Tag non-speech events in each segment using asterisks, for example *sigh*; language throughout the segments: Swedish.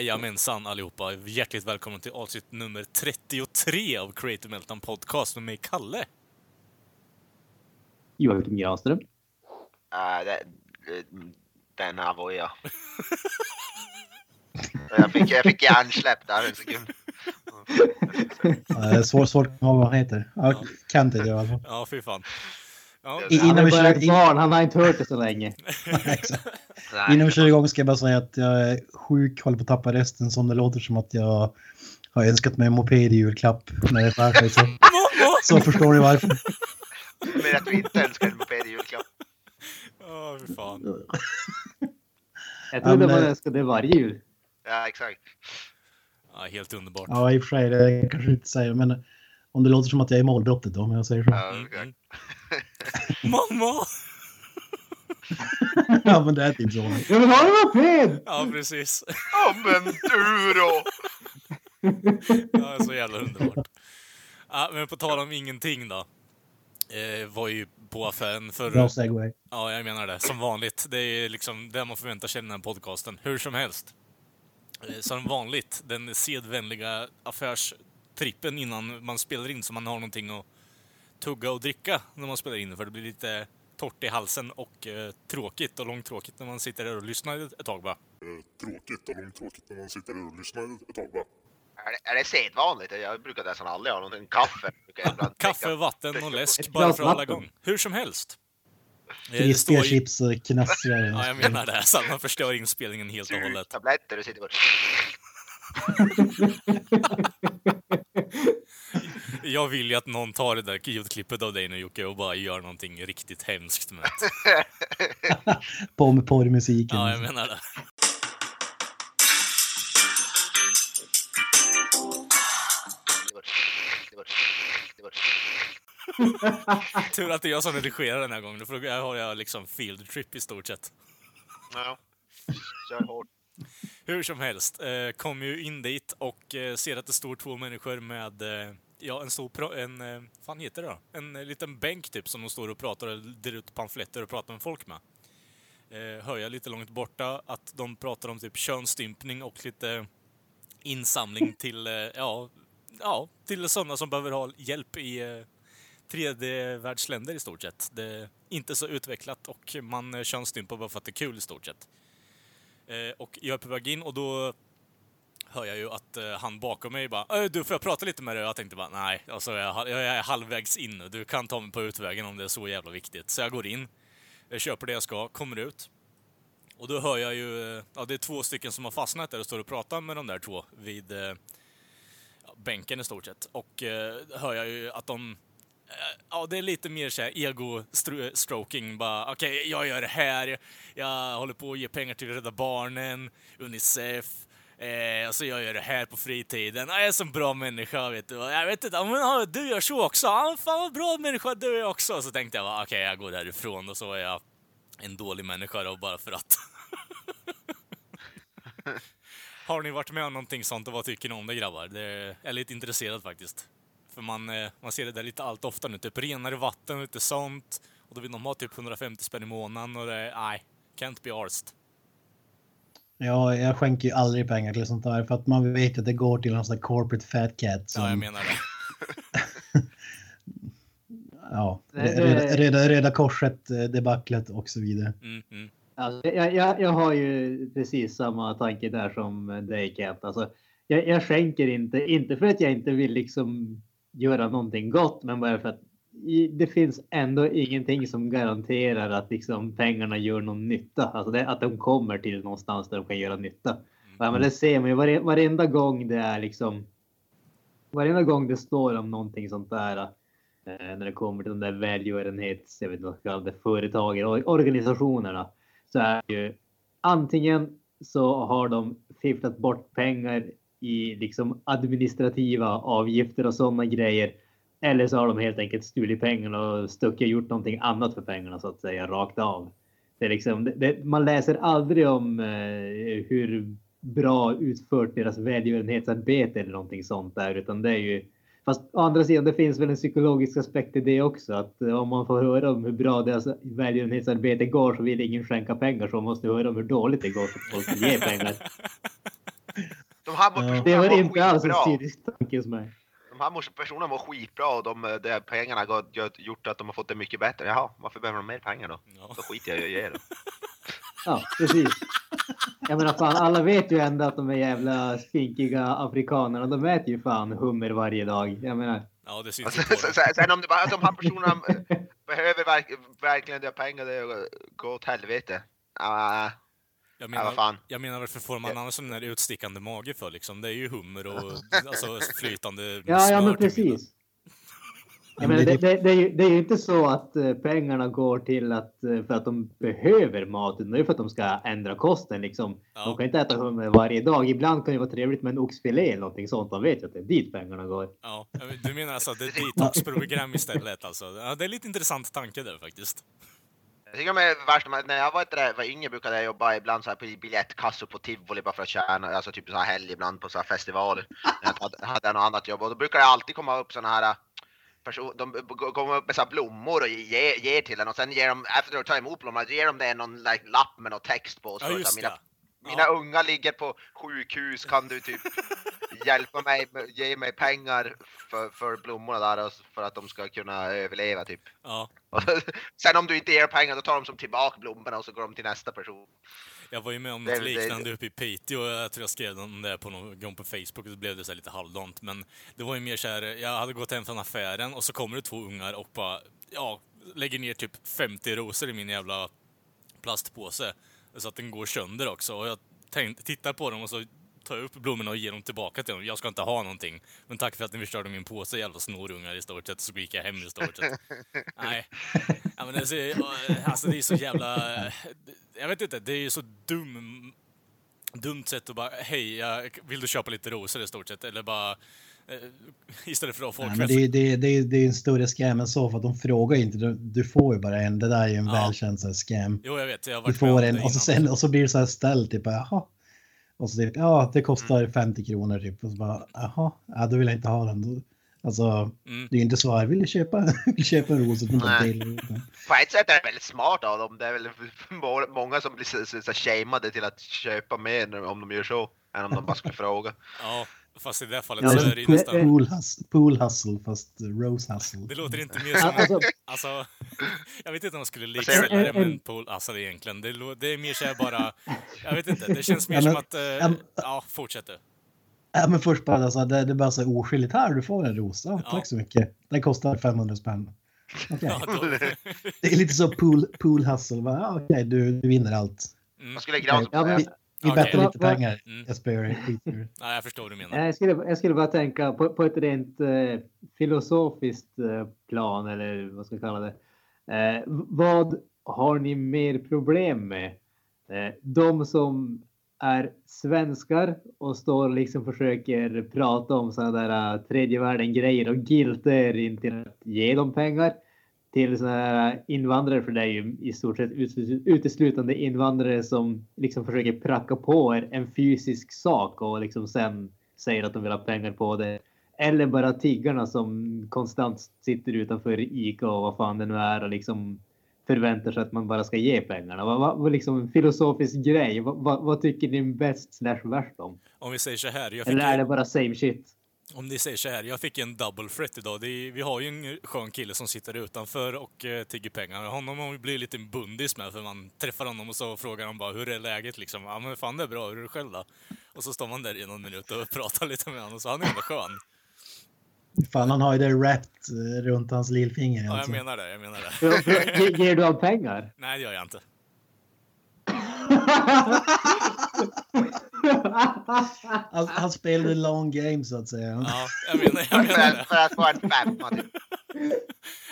Jajamensan allihopa. Hjärtligt välkomna till avsnitt nummer 33 av Creative Meltdown Podcast med mig, Kalle. Joakim Granström. Uh, det, det, den här var jag. *laughs* jag, fick, jag fick hjärnsläpp där en sekund. *laughs* Svårt, att vad han heter. Kent heter jag i alla fall. Ja, fy fan. Ja, I- Innan vi är kör, in, barn, han har inte hört det så länge. *laughs* Nej, innan vi kör igång ska jag bara säga att jag är sjuk, håller på att tappa resten som det låter som att jag har önskat mig en moped i julklapp när det skär sig. Så, *laughs* så förstår ni varför. Men att du inte önskar en moped i julklapp. Ja, fy fan. *laughs* Jag trodde man önskade varje jul. Ja, exakt. Ja, helt underbart. Ja, i och för sig, det kanske inte säger, men om det låter som att jag är målbrottet då, om jag säger så. Ja, Mm, mm. *laughs* Mamma! *laughs* Ja, men det är typ så. Jag vill ha en moped! Ja, precis. Ja, men du då! Ja, så jävla underbart. Ja, men på tal om ingenting då. Eh, var ju på affären för... Bra segway. Ja, jag menar det. Som vanligt. Det är liksom det man förväntar sig i den här podcasten. Hur som helst. Eh, Som vanligt, den sedvänliga affärstrippen innan man spelar in så man har någonting att tugga och dricka när man spelar in. För det blir lite torrt i halsen och eh, tråkigt och långtråkigt när man sitter där och lyssnar ett tag bara. tråkigt och långtråkigt när man sitter och lyssnar ett tag bara. Är det, är det sedvanligt? Jag brukar nästan aldrig ha någonting. Kaffe *laughs* Kaffe, vatten och läsk bara för att hålla vatten. igång. Hur som helst. Eh, det Krispiga står ju- knastrar. *laughs* Ja, jag menar det. Så man förstör inspelningen helt och hållet. Tabletter och sitter *laughs* bara... Jag vill ju att någon tar det där ljudklippet av dig nu Jocke och bara gör någonting riktigt hemskt med det. *laughs* På med porrmusiken. Ja, jag menar det. *laughs* Tur att det är jag som redigerar den här gången, för då har jag liksom field trip i stort sett. Ja. Kör hårt. Hur som helst, eh, kom ju in dit och eh, ser att det står två människor med, eh, ja, en stor, en, eh, fan heter det då? En eh, liten bänk typ som de står och pratar och delar ut pamfletter och pratar med folk med. Eh, hör jag lite långt borta att de pratar om typ könsstympning och lite insamling till, eh, ja, ja, till sådana som behöver ha hjälp i eh, tredje världsländer i stort sett. Det är inte så utvecklat och man eh, könsstympar bara för att det är kul i stort sett. Eh, och jag är på väg in och då hör jag ju att eh, han bakom mig bara "Äh, du får jag prata lite med dig? Jag tänkte bara nej, alltså jag, är jag är halvvägs in nu. Du kan ta mig på utvägen om det är så jävla viktigt. Så jag går in, jag köper det jag ska, kommer ut. Och då hör jag ju, ja det är två stycken som har fastnat där och står och pratar med de där två vid eh, ja, bänken i stort sett. Och eh, hör jag ju att de Eh, Ja, det är lite mer såhär ego-stroking. Bara, okej, jag gör det här. Jag håller på att ge pengar till Rädda Barnen, Unicef. Eh, och så jag gör det här på fritiden. Jag är en så bra människa, vet du. Jag vet inte, men, du gör så också. Ah, fan vad bra människa du är också. Så tänkte jag, okej, okej, jag går därifrån och så är jag en dålig människa då, bara för att. *laughs* Har ni varit med om någonting sånt och vad tycker ni om det grabbar? Det är, jag är lite intresserad faktiskt. För man, eh, man ser det där lite allt ofta nu, typ renare vatten och lite sånt. Och då vill de ha typ 150 spänn i månaden och det, nej, can't be arsed. Ja, jag skänker ju aldrig pengar till sånt där för att man vet att det går till någon sån där corporate fat cat som, Ja, jag menar det. *laughs* ja, reda, reda, reda korset, eh, debaclet och så vidare. Mm, mm. Alltså, jag, jag, jag har ju precis samma tanke där som dig Kent. Alltså, jag, jag skänker inte, inte för att jag inte vill liksom göra någonting gott, men bara för att det finns ändå ingenting som garanterar att liksom pengarna gör någon nytta. Alltså det, att de kommer till någonstans där de kan göra nytta. Ja, men det ser man ju vare, varenda gång det är liksom. Varenda gång det står om någonting sånt där. Eh, när det kommer till de där välgörenhets, jag vet inte vad jag det, företagen och organisationerna. Så är det ju antingen så har de fifflat bort pengar i liksom administrativa avgifter och sådana grejer. Eller så har de helt enkelt stulit pengarna och stuckit och gjort någonting annat för pengarna så att säga rakt av. Det är liksom, det, det, man läser aldrig om eh, hur bra utfört deras välgörenhetsarbete eller någonting sånt där, utan det är ju Fast å andra sidan, det finns väl en psykologisk aspekt i det också. Att eh, om man får höra om hur bra deras välgörenhetsarbete går så vill ingen skänka pengar. Så man måste höra om hur dåligt det går så att folk vill ge pengar. De här Ja. personerna Det var inte alls en cynisk tanke hos mig. De här personerna var skitbra och de, eh, de pengarna har gått- gjort att de har fått det mycket bättre. Jaha, varför behöver de mer pengar då? Ja. Då skiter jag i att ge dem. Ja, precis. Jag menar fan, alla vet ju ändå att de är jävla spinkiga afrikanerna. De äter ju fan hummer varje dag. Jag menar, ja, det syns Alltså, ju på sen, dem. sen- om det bara, alltså, de här personerna eh, behöver verk, verkligen de pengar, det går åt helvete. Ah, Jag ja, menar, fan. jag menar varför får man annars där utstickande mage för liksom? Det är ju hummer och *laughs* alltså, flytande ja, ja smör men middag. precis. Ja, Jag men menar, det- det, det, är ju, det är ju inte så att eh, pengarna går till att eh, för att de behöver maten. Det är för att de ska ändra kosten liksom. Ja. De kan inte äta hummer varje dag. Ibland kan det vara trevligt med en oxfilé eller någonting sånt. De vet ju att det är dit pengarna går. Ja, du menar alltså det är ett detoxprogram *laughs* istället alltså? Ja, det är lite intressant tanke där faktiskt. Jag tycker det är värst när jag var, där, var yngre brukade jag jobba ibland så här på biljettkassor på tivoli bara för att tjäna, alltså typ så här helg ibland på så här festivaler. *laughs* Jag hade, hade något annat jobb och då brukar det alltid komma upp såna här person, de kommer upp med så här blommor och ger, ger till en och sen ger de, efter att ta emot blommorna, ger de det någon like, lapp med någon text på. och Så Ja, så just mina, det. Mina Ja. unga ligger på sjukhus, kan du typ hjälpa mig, ge mig pengar för, för blommorna där för att de ska kunna överleva typ. Ja, *laughs* sen om du inte ger pengar då tar de som tillbaka blommorna och så går de till nästa person. jag var ju med om Det- något det- liknande uppe i Piteå. Jag tror jag skrev om det på någon gång på Facebook och så blev det så lite halvdant. Men det var ju mer så här, jag hade gått hem från affären och så kommer det två ungar och bara, ja, lägger ner typ 50 rosor i min jävla plastpåse. Så att den går sönder också. Och jag tänkte, tittar på dem och så tar jag upp blommorna och ger dem tillbaka till dem. Jag ska inte ha någonting. Men tack för att ni förstörde min påse, jävla snorungar i stort sett. Så gick jag hem i stort sett. *laughs* Nej. Ja, men det, är så, alltså, det är så jävla... Jag vet inte, det är ju så dum, dumt sätt att bara hej, jag, vill du köpa lite rosor i stort sett? Eller bara... eh, Istället för att folk... Nej, men det, det, det, det är en större scam än så för att de frågar inte. Du, du får ju bara en. Det där är ju en Ja. välkänd så här scam. Jo, jag vet. Jag Du får en och så, sen, och så blir det så här ställt typ jaha. Och så typ, ja det kostar 50 kronor typ. Och så bara jaha, ja då vill jag inte ha den. Alltså Mm. det är ju inte så här, vill du köpa, *laughs* vill köpa en Nej. till? På ett sätt är det väldigt smart av dem. Det är väl *laughs* må- många som blir så, så, så shameade till att köpa mer om de gör så. Än om de bara skulle fråga. Ja, fast i det här fallet Ja, så är det ju nästan... Pool, hus, pool hustle fast rose hustle. Det låter inte mer som... Alltså, Alltså, jag vet inte om jag skulle säger likställa det med en pool alltså egentligen. Det, det är mer såhär bara... Jag vet inte, det känns mer Ja, men- som att... eh, ja, men- ja, fortsätt du. Ja, men först bara alltså, det, det är bara så här oskyldigt. Här, du får en rosa. Ja. Tack så mycket. Den kostar 500 spänn. Då, Det är lite så pool, pool hustle. Okej, du, du vinner allt. mm, Man skulle Vi, vi Okej. bettar lite pengar. Mm. *laughs* Jag spöar ja, förstår vad du menar. jag, skulle, jag skulle bara tänka på, på ett rent eh, filosofiskt eh, plan eller vad ska jag kalla det. Eh, vad har ni mer problem med? Eh, de som är svenskar och står och liksom försöker prata om sådana där uh, tredje världen grejer och gilter in till att ge dem pengar till här invandrare, för det är ju i stort sett ut- uteslutande invandrare som liksom försöker pracka på er en fysisk sak och liksom sen säger att de vill ha pengar på det. Eller bara tiggarna som konstant sitter utanför ICA och vad fan det nu är och liksom förväntar sig att man bara ska ge pengarna. Vad, vad, vad liksom en filosofisk grej. Vad, vad, vad tycker ni bäst slash värst om? Om vi säger så här, jag fick Eller är det bara same shit? Om ni säger så här, jag fick en double threat idag. Det är, vi har ju en skön kille som sitter utanför och uh, tigger pengar. Honom har vi blivit lite bundis med för man träffar honom och så frågar han bara hur är läget liksom? Ja men fan det är bra, hur är det själv då? Och så står man där i någon minut och *laughs* pratar lite med honom så han är ändå skön. Fan, han har ju det wrapped eh, runt hans lillfinger. Ja, jag Alltså. menar det, jag menar det. Ger du av pengar? Nej, det gör jag inte. Han, han spelade long game så att säga. Ja, jag menar, jag menar för att få en femma typ.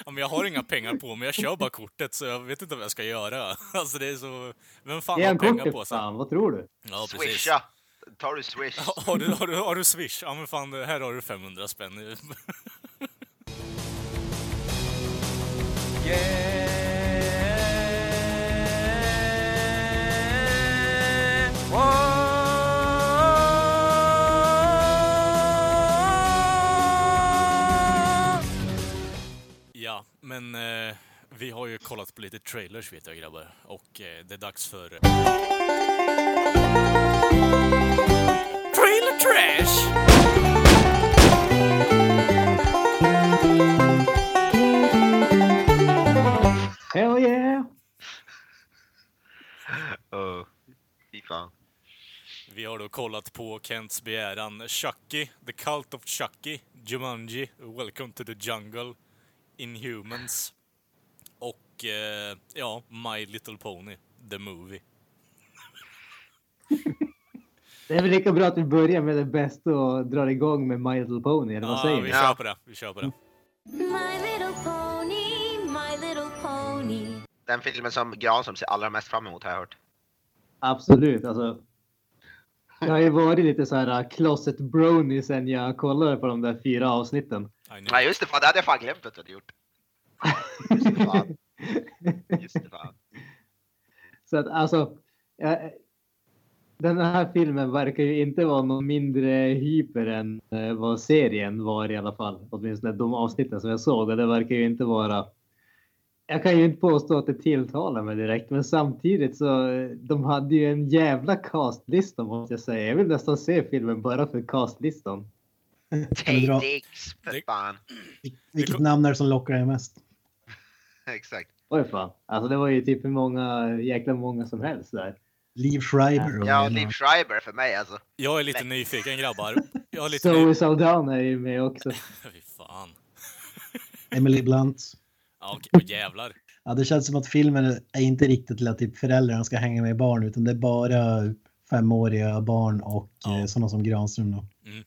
Ja, men jag har inga pengar på mig, jag kör bara kortet så jag vet inte vad jag ska göra. Alltså det är så... Vem fan har en pengar på sig? vad tror du? Ja, precis. Swisha! Tar du swish? Har du, har, du, har du swish? Ja men fan, här har du 500 spänn. Ja, men eh, vi har ju kollat på lite trailers vet jag grabbar. Och eh, det är dags för... Trailer Trash! Hell yeah! Uh, fy fan. Vi har då kollat på Kents begäran Chucky, The Cult of Chucky, Jumanji, Welcome to the Jungle, Inhumans och eh, ja, My Little Pony, The Movie. Det är väl lika bra att vi börjar med det bästa och drar igång med My Little Pony, eller vad säger vi kör på det. Vi kör på det. My little pony, my little pony. Den filmen som Granström ser allra mest fram emot har jag hört. Absolut, alltså. Jag har ju varit lite så här uh, closet brony sen jag kollade på de där fyra avsnitten. Nej just det, fan, det hade jag fan glömt att du hade gjort. Just det, fan. Just det, fan. Så att alltså. Jag, den här filmen verkar ju inte vara någon mindre hyper än eh, vad serien var i alla fall. Åtminstone de avsnitten som jag såg. Och det verkar ju inte vara. Jag kan ju inte påstå att det tilltalar mig direkt, men samtidigt så eh, de hade ju en jävla castlista måste jag säga. Jag vill nästan se filmen bara för castlistan. *laughs* Tay-Dicks, för fan. vilket namn är det som lockar dig mest? *laughs* Exakt. Oj fan, alltså det var ju typ hur många jäkla många som helst där. Liv Schreiber. Ja, Liv Schreiber för mig alltså. Jag är lite Nej. nyfiken grabbar. Jag är lite *laughs* Zoe. Saldana är ju med också. Fy fan. Emily Blunt. Ja, okej. *laughs* Åh, jävlar. Ja, det känns som att filmen är inte riktigt till att typ föräldrarna ska hänga med barn utan det är bara femåriga barn och Ja. eh, sådana som Granström då. Mm.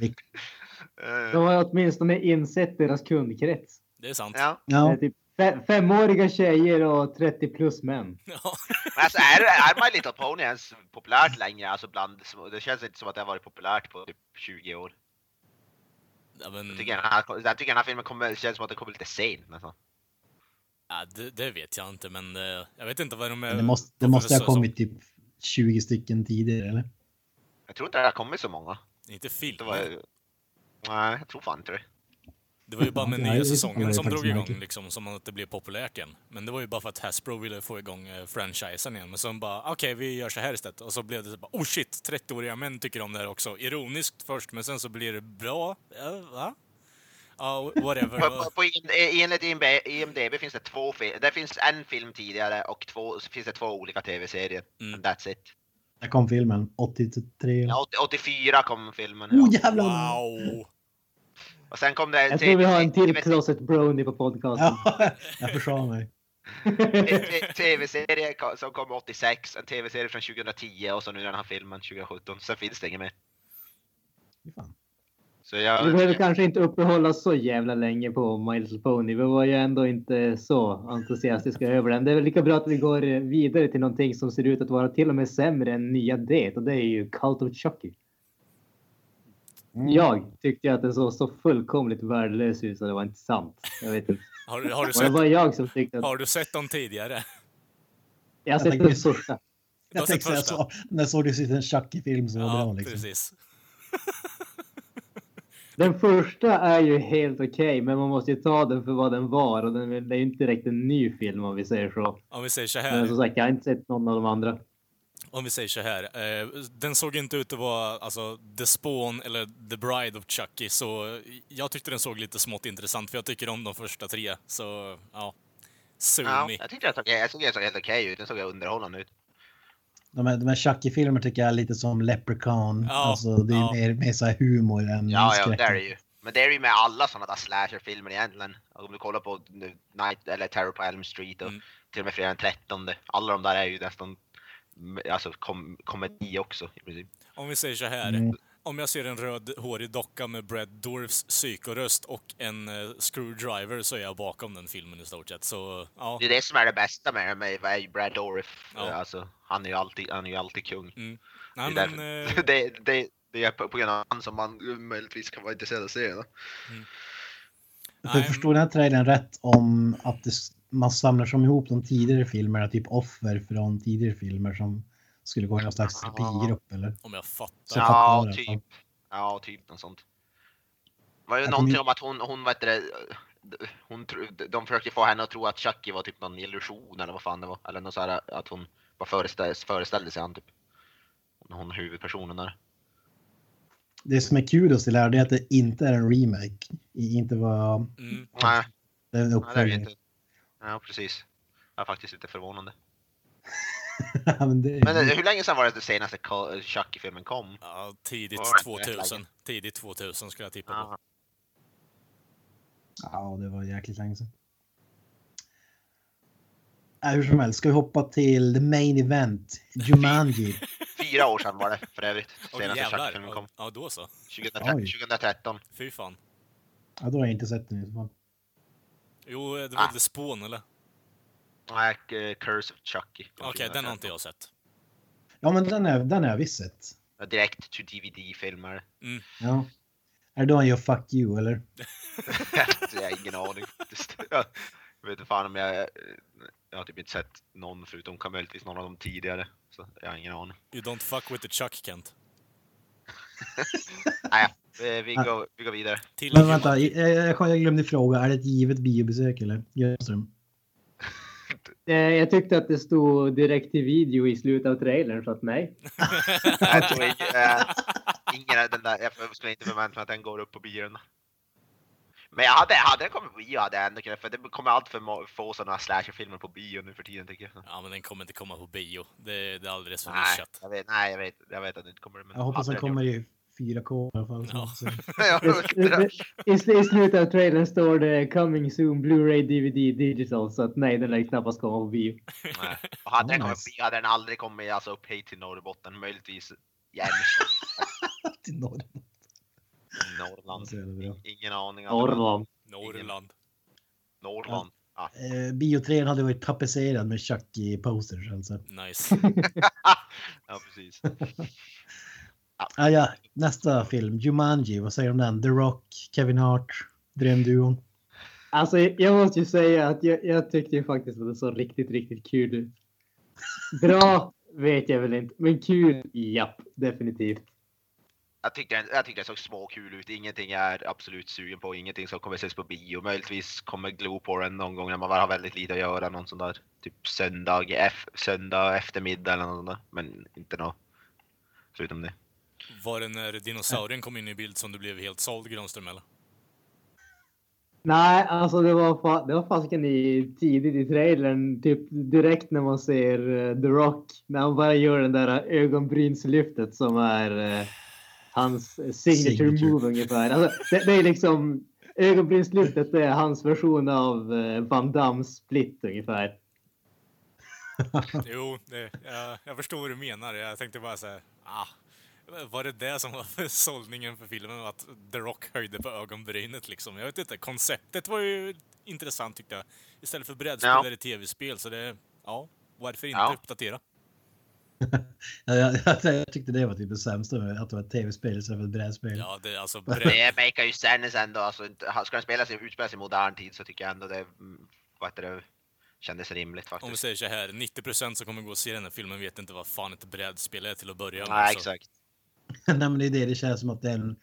*laughs* De har åtminstone insett deras kundkrets. Det är sant. ja. Det är Ja, typ fe- femåriga tjejer och 30 plus män. Ja. Men alltså är, är My Little Pony ens populärt längre? Alltså bland, det känns inte som att det har varit populärt på typ 20 år. Ja, men, Jag tycker den här, jag tycker den här filmen kommer, känns som att den kommer lite sent nästan. ja, det, det vet jag inte, men eh, jag vet inte vad de är... det måste, det måste ha kommit typ 20 stycken tidigare eller? Jag tror inte det har kommit så många. Inte filmer. var, nej, jag tror fan inte det. Det var ju bara med nya säsongen som drog igång liksom, som att det blev populärt igen. Men det var ju bara för att Hasbro ville få igång eh, franchisen igen. Men sen bara, okej vi gör så här istället. Och så blev det så bara, oh shit, 30-åriga män tycker om det här också. Ironiskt först, men sen så blir det bra. Ja, va? Ja, whatever. På, på, på, IM- enligt IMDB finns det två filmer. Det finns en film tidigare och två, så finns det två olika tv-serier. Mm. And That's it. Där kom filmen, 83. Ja, 80 84 kom filmen. Oh Ja. jävlar! Wow! Och sen kom det Jag tror vi har en till closet brony på podcasten. Ja, *laughs* jag försade mig. tv-serie som kom 86, en tv-serie från 2010 och så nu den här filmen 2017. Sen finns det inget mer. Fan. Så Vi jag... behöver kanske inte uppehålla oss så jävla länge på My Little Pony. Vi var ju ändå inte så entusiastiska över den. Det är väl lika bra att vi går vidare till någonting som ser ut att vara till och med sämre än nya det. Och det är ju Cult of Chucky. Jag tyckte att den såg så fullkomligt värdelös ut så det var inte sant. Jag vet inte. *laughs* Har, du- har, du Var det sett, bara jag som tyckte att... har du sett dem tidigare? Jag har Jag sett tänkte- den första. Du har Jag sett tänkte säga första? så, när jag såg det sitta en Chucky-film som var Ja, bra liksom. precis. *laughs* Den första är ju helt okej, men man måste ju ta den för vad den var. Och den är det är ju inte direkt en ny film om vi säger så. Om vi säger så Men här. som sagt, jag har inte sett någon av de andra. Om vi säger så här. Eh, den såg inte ut att vara alltså, The Spawn eller The Bride of Chucky, så jag tyckte den såg lite smått intressant, för jag tycker om de första tre. Så, ja. Sue Ja, me. jag tyckte jag såg, jag såg, jag såg helt okej ut. Den såg underhållande ut. De här, de här Chucky-filmer tycker jag är lite som Leprechaun. Ja, alltså det är ja. mer, mer så här humor än Ja, ja, det är det ju. Men det är ju med alla sådana där slasher-filmer egentligen. Om du kollar på Night eller Terror på Elm Street och Mm. till och med Fredag den 13. Alla de där är ju nästan alltså, kom, komedi också i princip. Om vi säger så här. Mm. Om jag ser en rödhårig docka med Brad Dourifs psykoröst och en eh, screwdriver så är jag bakom den filmen i stort sett. Så ja, Det är det som är det bästa med med är ju Brad Dourif. Ja. Alltså, han är ju alltid, han är ju alltid kung. nej det, är men... därför- Eh, *laughs* det, det, det är på grund av han som man möjligtvis kan vara intresserad av att se. Då. För nej, förstår den här trailern rätt om att det, man samlar som ihop de tidigare filmerna, typ offer från tidigare filmer som skulle gå i någon slags Ja. terapigrupp eller? om jag fattar. Så Ja, fattar jag det. typ. Ja, typ något sånt. Det var ju Att någonting ni- om att hon, hon vet det, hon, tro- de försökte få henne att tro att Chucky var typ någon illusion eller vad fan det var. Eller något så här, att hon bara föreställde, föreställde sig han typ. Hon huvudpersonen där. Det som är kul hos det här det är att det inte är en remake. Inte var Mm. Nej, det är en nej, det är det uppföljning. Ja, precis. Jag är faktiskt lite förvånande. *laughs* men det, Men eh, hur länge sedan var det att den senaste Chucky-filmen kom? Ja, tidigt Ja, 2000. Tidigt 2000 skulle jag tippa på. Ja. Ja, det var jäkligt länge sedan. Äh, hur som helst, ska vi hoppa till the main event, Jumanji. *laughs* Fyra år sedan var det för övrigt. Senaste. Chucky-filmen kom. Ja, då så. 2013. Oj. 2013. Fy fan. Ja, då har jag inte sett den i så fall. Jo, det var Ah. lite spån eller? Nej, eh, Curse of Chucky. Okej, den har 2013. inte jag sett. Ja, men den är, den är jag visst sett. Ja, Direkt to DVD-filmer. Ja. Är det då han gör Fuck You, eller? *laughs* *laughs* jag har ingen aning. *laughs* Jag vet inte fan om jag... Jag har typ inte sett någon förutom kan möjligtvis någon av de tidigare. Så jag har ingen aning. You don't fuck with the Chuck, Kent. Nej, vi, vi, går, vi går vidare. Till Men vänta, jag, jag, glömde fråga. Är det ett givet biobesök, eller? Grönström? *laughs* Eh, Jag tyckte att det stod direkt till video i slutet av trailern så att nej. *laughs* Jag tror inte, äh, ingen av den där, jag skulle inte förvänta mig att den går upp på bion. Men jag hade, hade den kommit på bio hade jag ändå kunnat, för det kommer allt för få sådana slasherfilmer på bio nu för tiden tycker jag. Ja, men den kommer inte komma på bio. Det, det är alldeles för Nej, nischat. jag vet, nej jag, vet, jag vet att det inte kommer. Men Jag hoppas den den kommer i 4K i alla fall. Ja. I, i, I slutet av trailern står det coming soon Blu-ray DVD digital så att nej den lär knappast komma på bio. nej. Och hade den kommit nice. hade den aldrig kommit alltså, upp hit till Norrbotten, möjligtvis Jämtland, *laughs* Till norr. Norrland. Ingen aning. Norrland. Norrland. Norrland. Ja. Eh, Biotrén hade varit tapetserad med Chucky-posters alltså. Nice. *laughs* ja, precis. *laughs* Ah, ja, nästa film, Jumanji, vad säger du om den? The Rock, Kevin Hart, drömduon. Alltså jag måste ju säga att jag, jag tyckte ju faktiskt att det såg riktigt, riktigt kul ut. Bra vet jag väl inte, men kul, japp, definitivt. Jag tyckte, jag tyckte det såg småkul ut. Ingenting jag är absolut sugen på. Ingenting som kommer ses på bio. Möjligtvis kommer glo på den någon gång när man bara har väldigt lite att göra. Någon sån där typ söndag, F, söndag eftermiddag eller något sånt där. Men inte något förutom det. Var det när dinosaurien kom in i bild som du blev helt såld, Granström, eller? Nej, alltså det var, det var fasiken i tidigt i trailern, typ direkt när man ser eh, The Rock, när han bara gör den där ögonbrynslyftet som är eh, hans signature, Signature. move ungefär. Alltså, det, det är liksom ögonbrynslyftet det är hans version av eh, Van Dammes split ungefär. Jo, det, jag, jag förstår vad du menar. Jag tänkte bara här, ah, var det det som var för *laughs* sållningen för filmen? Att The Rock höjde på ögonbrynet liksom? Jag vet inte, konceptet var ju intressant tyckte jag. Istället för brädspel Ja. är det tv-spel, så det, ja, varför inte Ja. uppdatera? *laughs* Ja, jag, jag, jag tyckte det var typ det sämsta med att det var ett tv-spel istället för ett brädspel. Ja, det, alltså, *laughs* bräd, Det makar ju sense ändå. Alltså, ska den spelas, i- utspelas i modern tid så tycker jag ändå det, mm, vad heter det kändes rimligt om vi faktiskt. säger så här, 90% som kommer gå och se den här filmen vet inte vad fan ett brädspel är till att börja med. Nej, så- exakt. *laughs* Nej, men det är det. Det känns som att det är en,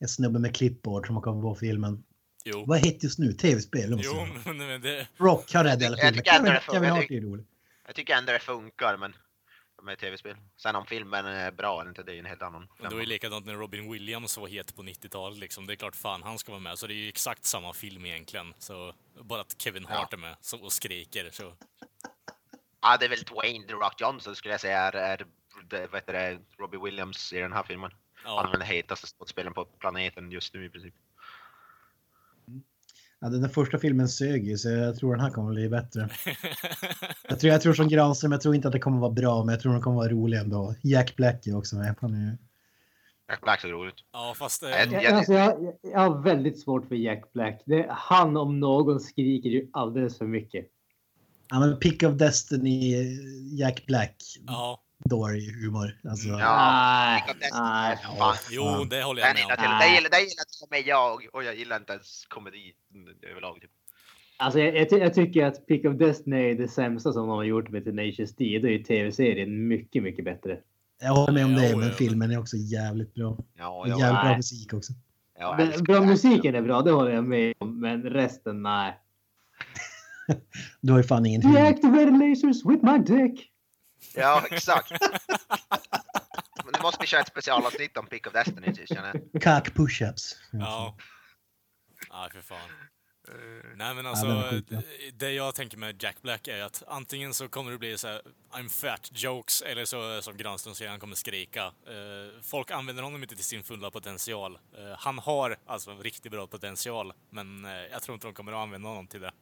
en snubbe med klippbord som har kommit på filmen. Jo, Vad heter just nu? Tv-spel? jo men, men det, Rock har räddat hela Jag filmen. tycker ändå det jag. Jag tycker ändå det funkar men med tv-spel. Sen om filmen är bra eller inte, det är en helt annan Men det var ju likadant när Robin Williams var het på 90-talet liksom. Det är klart fan han ska vara med. Så det är ju exakt samma film egentligen. Så bara att Kevin Hart är med så, och skriker så. Ja, det är väl Dwayne The Rock Johnson skulle jag säga är, är vad heter det, Robbie Williams i den här filmen. Han är Ja, den hetaste skådespelaren på planeten just nu i princip. Ja, den första filmen sög ju, så jag tror den här kommer bli bättre. *laughs* Jag tror, jag tror som Granström, jag tror inte att det kommer vara bra, men jag tror den kommer vara rolig ändå. Jack Black är också med. Han är, Jack Black såg roligt. Ja, fast... eh, Nej, Jag, alltså jag, jag har väldigt svårt för Jack Black. Det, han om någon skriker ju alldeles för mycket. Ja, men Pick of Destiny, Jack Black, Ja. Dålig humor. Alltså. Ja. Nej. Jo, det håller jag med om. det gillar, det gillar till och med jag och jag gillar inte ens komedi överlag. Typ. Alltså jag, jag, ty- jag tycker att Pick of Destiny är det sämsta som de har gjort med Tenacious D. Då är ju tv-serien mycket, mycket bättre. Jag håller med om det, jo, men jo. filmen är också jävligt bra. Ja, jag, jävligt bra Nej. musik också. jag Men, bra musiken är bra, det håller jag med om. Men resten, nej. Du har ju fan ingen humor. Deactivated lasers with my dick. Ja, exakt. Nu måste vi köra ett specialavsnitt om Pick of Destiny känner jag. Cock push-ups. Ja. Ja, för fan. Eh, Nej men alltså, det jag tänker med Jack Black är att antingen så kommer det bli så här I'm fat jokes eller så som Granström säger, han kommer skrika. Eh, folk använder honom inte till sin fulla potential. Eh, han har alltså en riktigt bra potential, men jag tror inte de kommer att använda honom till det.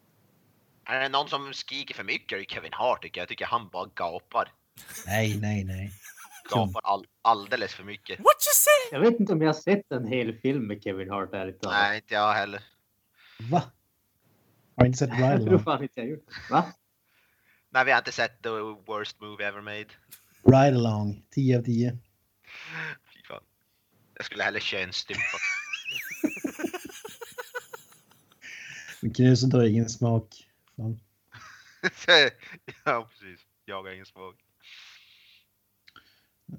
Är det någon som skriker för mycket är det Kevin Hart tycker jag. Jag tycker han bara gapar. Nej, nej, nej. Gapar all, alldeles för mycket. What you say? Jag vet inte om jag har sett en hel film med Kevin Hart ärligt talat. Nej, inte jag heller. Va? Har inte sett Jag tror Ride fan inte jag gjort det. Va? Nej, vi har inte sett the worst movie ever made. Ride Along? 10 av 10. Fy fan. Jag skulle hellre köra en stympa. Knusen har ingen smak. Fan. *laughs* ja, precis. Jag ingen smak.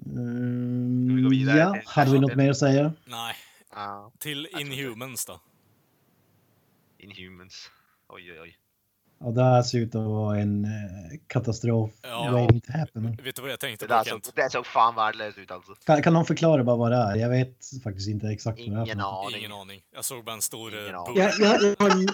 Mm, vi ja, hade vi något mer att säga? Nej, Ja, till. Inhumans då. Inhumans. Oj, oj, oj. Ja, det här ser ut att vara en eh, katastrof. Ja. Waiting to happen. Vet du vad jag tänkte Det på Kent? det såg fan värdelöst ut alltså. Kan, kan någon förklara bara vad det är? Jag vet faktiskt inte exakt vad det är. Ingen aning. Ingen aning. Jag såg bara en stor Ingen. Jag, *laughs* jag, jag, har,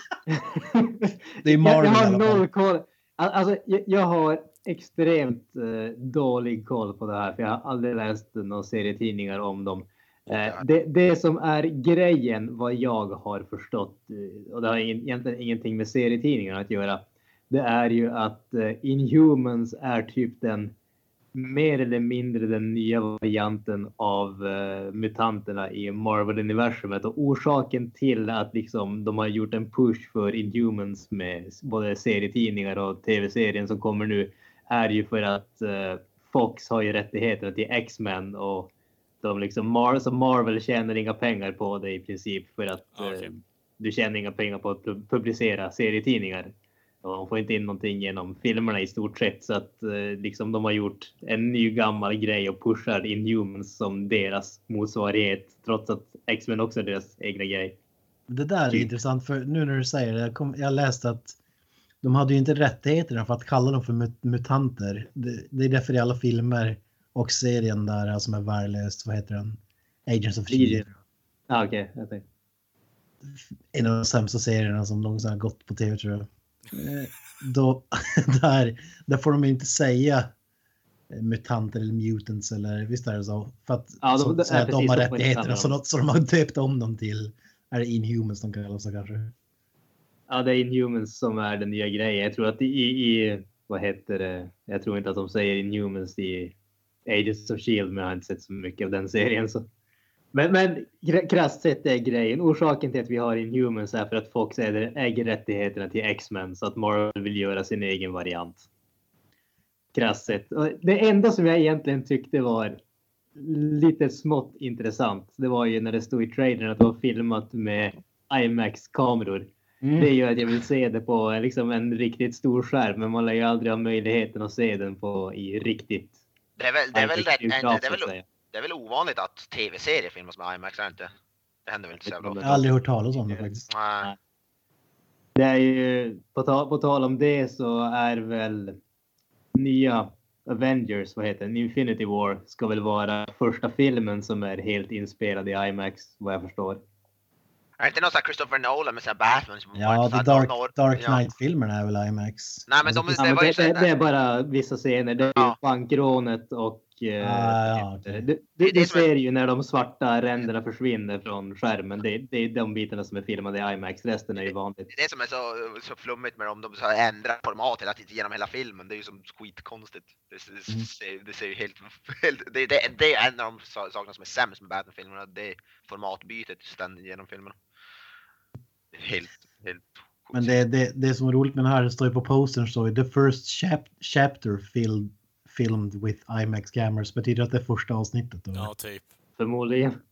Det är jag, Marvel jag i har noll koll. Al- Alltså, jag, jag har extremt eh, dålig koll på det här för jag har aldrig läst några serietidningar om dem. Eh, det, det som är grejen vad jag har förstått eh, och det har egentligen ingenting med serietidningar att göra. Det är ju att eh, Inhumans är typ den mer eller mindre den nya varianten av mutanterna i Marvel-universumet och orsaken till att liksom de har gjort en push för Inhumans med både serietidningar och tv-serien som kommer nu är ju för att Fox har ju rättigheterna till X-Men och de liksom Mar- så Marvel tjänar inga pengar på det i princip för att okej. eh, du tjänar inga pengar på att pu- publicera serietidningar. Och de får inte in någonting genom filmerna i stort sett så att eh, liksom de har gjort en ny gammal grej och pushar Inhumans som deras motsvarighet trots att X-Men också är deras egna grej. Det där är Typ. intressant för nu när du säger det. Jag, kom, jag läste att de hade ju inte rättigheterna för att kalla dem för mut- mutanter. Det, det är därför i alla filmer och serien där som är värdelöst, vad heter den? Agents of. Shield. Ah, tänkte. En av de sämsta serierna som någonsin har gått på tv tror jag. Eh, Då, *laughs* där, där får de inte säga eh, mutanter eller mutants eller visst är det så? För att, Ja, de- så, så är att de har rättigheterna så, de, så de har döpt om dem till, är det Inhumans de kallas så kanske? Ja, det är Inhumans som är den nya grejen. Jag tror att i, i vad heter det? Jag tror inte att de säger Inhumans i Agents of Shield, men jag har inte sett så mycket av den serien. Så. Men, men kra- krasst sett är grejen. Orsaken till att vi har Inhumans är för att Fox äger, äger rättigheterna till X-Men så att Marvel vill göra sin egen variant. Krasst sett. Och Det enda som jag egentligen tyckte var lite smått intressant. Det var ju när det stod i trailern att det var filmat med IMAX-kameror. Det gör att jag vill se det på liksom en riktigt stor skärm, men man lär ju aldrig ha möjligheten att se den på i riktigt Det är väl, det är väl, rätt, biograf, det är så att väl, säga. det är väl ovanligt att tv-serier filmas med IMAX, är det inte? Det händer väl inte så jävla Jag ofta? har aldrig hört talas om det faktiskt. Nej. Det är ju, på, ta, på tal om det så är väl nya Avengers, vad heter den? Infinity War ska väl vara första filmen som är helt inspelad i IMAX, vad jag förstår. Är det inte någon sån här Christopher Nolan med sån här Batman som Ja, The Dark, Dark ja. Knight-filmerna är väl IMAX? Nej, men de- Alltså, Ja, men var ju det, så- det, det är bara vissa scener. Det är ju Ja. bankrånet och eh, Ah, ja, okej. Du, du, Det du ser ju när de svarta ränderna försvinner från skärmen. Det, det är de bitarna som är filmade i IMAX. Resten är ju vanligt. Det är det som är så, så flummigt med dem. De så här ändrar format hela tiden genom hela filmen. Det är ju som skitkonstigt. Det, det, Mm. ser, det ser ju helt... helt det, det, det är en av de sa- sakerna som är sämst med Batman-filmerna. Det är formatbytet ständigt genom filmerna. Helt, helt... Men det, det, det som är roligt med den här, det står ju på postern, står ju the first chap, chapter filled, filmed with IMAX cameras. Betyder att det är första avsnittet? Då? Ja, typ. Förmodligen. *laughs*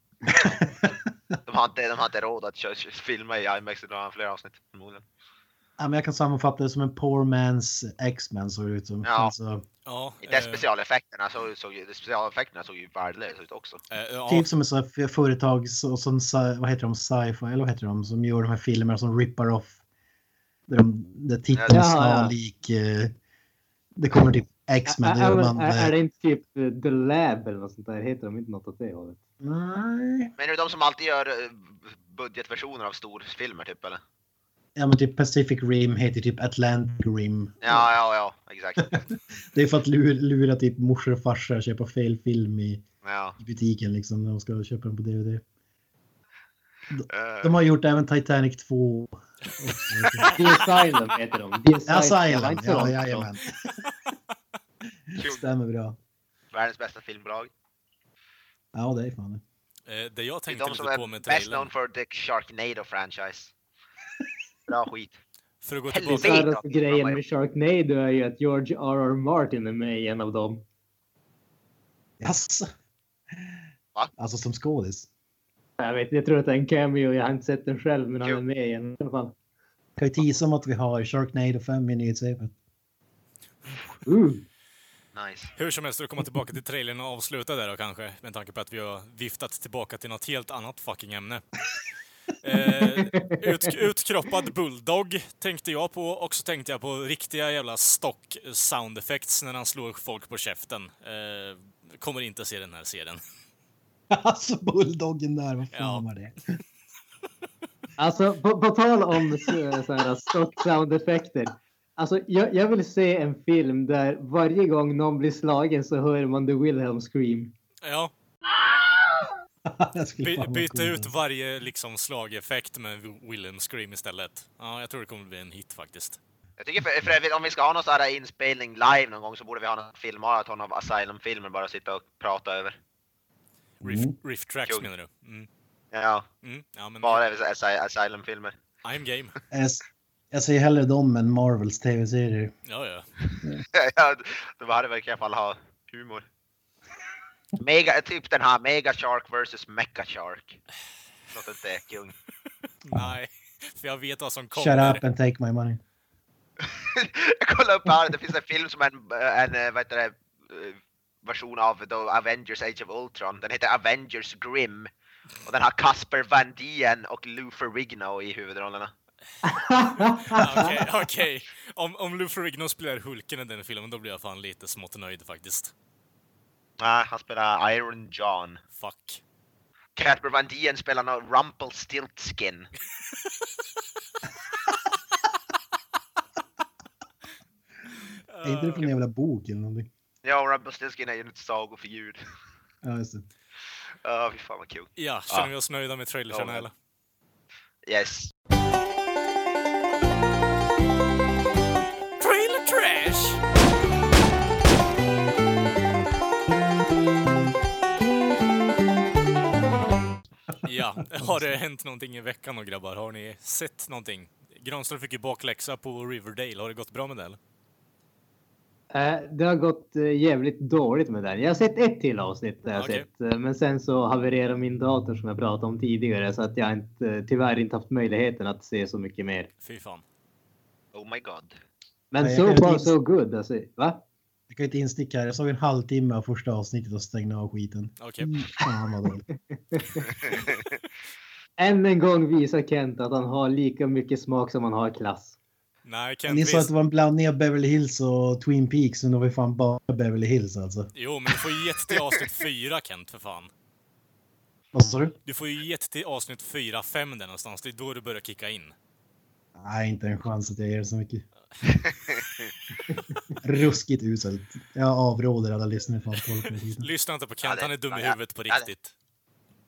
De har inte, de har inte råd att köra, filma i IMAX, de har fler avsnitt förmodligen. Ja, men jag kan sammanfatta det som en poor man's X-Men såg det ut som. Ja. Alltså, Ja, Inte eh, specialeffekterna, så, så, specialeffekterna såg ju värdelösa ut också. eh, ja, Typ som ett företag som, sci- vad heter de, sci-fi, eller vad heter de, som gör de här filmerna som rippar off. Där, de, där titeln Ja, ja. snarlik. eh, Det kommer typ X-Men. Det gör man, är, är det inte typ The Lab eller något sånt där? Heter de inte något åt det hållet? Nej. Men är det de som alltid gör budgetversioner av storfilmer typ eller? Ja men typ Pacific Rim heter typ Atlantic Rim. Ja, ja, ja, exakt. *laughs* Det är för att lura, lura typ morsor och farsor att köpa fel film i, Ja. i butiken liksom när de ska köpa den på DVD. Eh, De har gjort även Titanic 2. The Asylum heter de. The Asylum, så ja jajamän. *laughs* Stämmer bra. Världens bästa filmbolag. Ja det är fan det. eh, det jag är tänkte de som lite på är med best trailern, known for the Sharknado franchise. *laughs* Bra skit. för att gå tillbaka... Största grejen med Sharknado är ju att George R.R. Martin är med i en av dem. Jaså? Va? Alltså som skådis. Jag vet jag tror att det är en cameo. Jag har inte sett den själv, men han är med i en i alla fall. Kan ju tisa om att vi har Sharknado 5 i nyhetssvepet. Uh. Nice. Hur som helst, för att komma tillbaka till trailern och avsluta där då kanske, med tanke på att vi har viftat tillbaka till något helt annat fucking ämne. Eh, ut, *laughs* utkroppad bulldog tänkte jag på och så tänkte jag på riktiga jävla stock sound effects när han slår folk på käften. Eh, kommer inte se den här serien. *laughs* Alltså bulldoggen där, vad fan Ja. var det? *laughs* Alltså, på, på tal om så, så här stock sound-effekter. Alltså, jag, jag vill se en film där varje gång någon blir slagen så hör man the Wilhelm scream. Ja, *laughs* by, byta ut varje liksom slageffekt med Willem Scream istället. Ja, jag tror det kommer bli en hit faktiskt. Jag tycker för, för övrigt, om vi ska ha någon sån här inspelning live någon gång så borde vi ha någon filmmaraton av Asylum-filmer bara sitta och prata över. Riff, Mm. riff tracks Kul. menar du? Mm. Ja, Mm. Ja, men bara Asylum-filmer. I'm game. *laughs* Jag, s- jag säger hellre dem än Marvels tv-serier. Ja, ja. *laughs* ja, då hade vi i alla fall ha humor. Mega, typ den här Mega Shark vs Mecha Shark. Låter inte kung. *laughs* Nej, för jag vet vad som Shut kommer. up and take my money. *laughs* Jag kollade upp här, det finns en film som är en, en eh, vad heter det, eh, version av The Avengers Age of Ultron. Den heter Avengers Grim. Och den har Casper Van Dien och Lou Ferrigno i huvudrollerna. Okej, *laughs* okej. Om, om Lou Ferrigno spelar Hulken i den filmen, då blir jag fan lite smått nöjd faktiskt. Nej, han spelar Iron John. Fuck. Casper Van Dien spelar någon Rumpelstiltskin. Är inte det från en jävla bok eller någonting? Ja, Rumpelstiltskin är ju ett sagofigur. Ja, just det. Ja, fy fan vad kul. Ja, känner vi oss nöjda med men- eller? Yes. Ja, *laughs* har det hänt någonting i veckan då grabbar? Har ni sett någonting? Granström fick ju bakläxa på Riverdale. Har det gått bra med det eller? Eh, Det har gått eh, jävligt dåligt med den. Jag har sett ett till avsnitt. Jag Okej. sett, eh, men sen så havererade min dator som jag pratade om tidigare så att jag inte, tyvärr inte haft möjligheten att se så mycket mer. Fy fan. Oh my god. Men Nej, so far so good. Alltså, va? Jag kan inte insticka här. Jag såg en halvtimme av första avsnittet och stängde av skiten. Okej. Mm, Fan vad dåligt. *laughs* Än en gång visar Kent att han har lika mycket smak som han har klass. Nej, Kent, Ni sa visst- att det var en blandning av Beverly Hills och Twin Peaks, men det var ju fan bara Beverly Hills alltså. Jo, men du får ju gett till avsnitt fyra Kent, för fan. Vad sa du? Du får ju gett till avsnitt fyra, fem där någonstans. Det är då du börjar kicka in. Nej, inte en chans att jag ger så mycket. *laughs* Ruskigt uselt. Jag avråder alla lyssnare från att kolla på det. Lyssna inte på Ja, Kent, det- han är dum i ja, huvudet på ja, det- riktigt.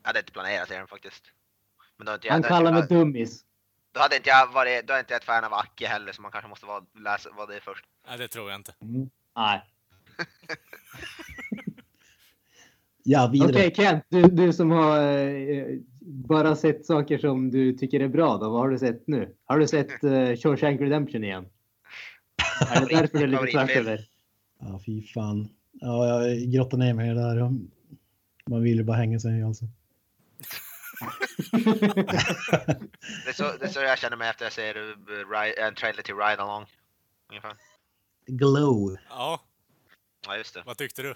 Jag hade inte planerat serien faktiskt. Men då inte jag, Han då kallar mig dummis. då hade inte jag varit, då är inte jag ett fan av Acke heller så man kanske måste vara, läsa vad det är först. Nej, det tror jag inte. Mm. Nej. *laughs* Ja, vidare. Okej Kent, du, du som har eh, bara sett saker som du tycker är bra då. Vad har du sett nu? Har du sett uh, Shawshank Redemption igen? Är det därför det är lite tvärs över? Ja, fy fan. Ja, jag grottar ner mig där. Man vill ju bara hänga sig alltså. *laughs* Det är, så, det är så jag känner mig efter jag ser uh, Ride- en trailer till Ride Along. Ungefär. Glow. Ja, Ja just det. vad tyckte du?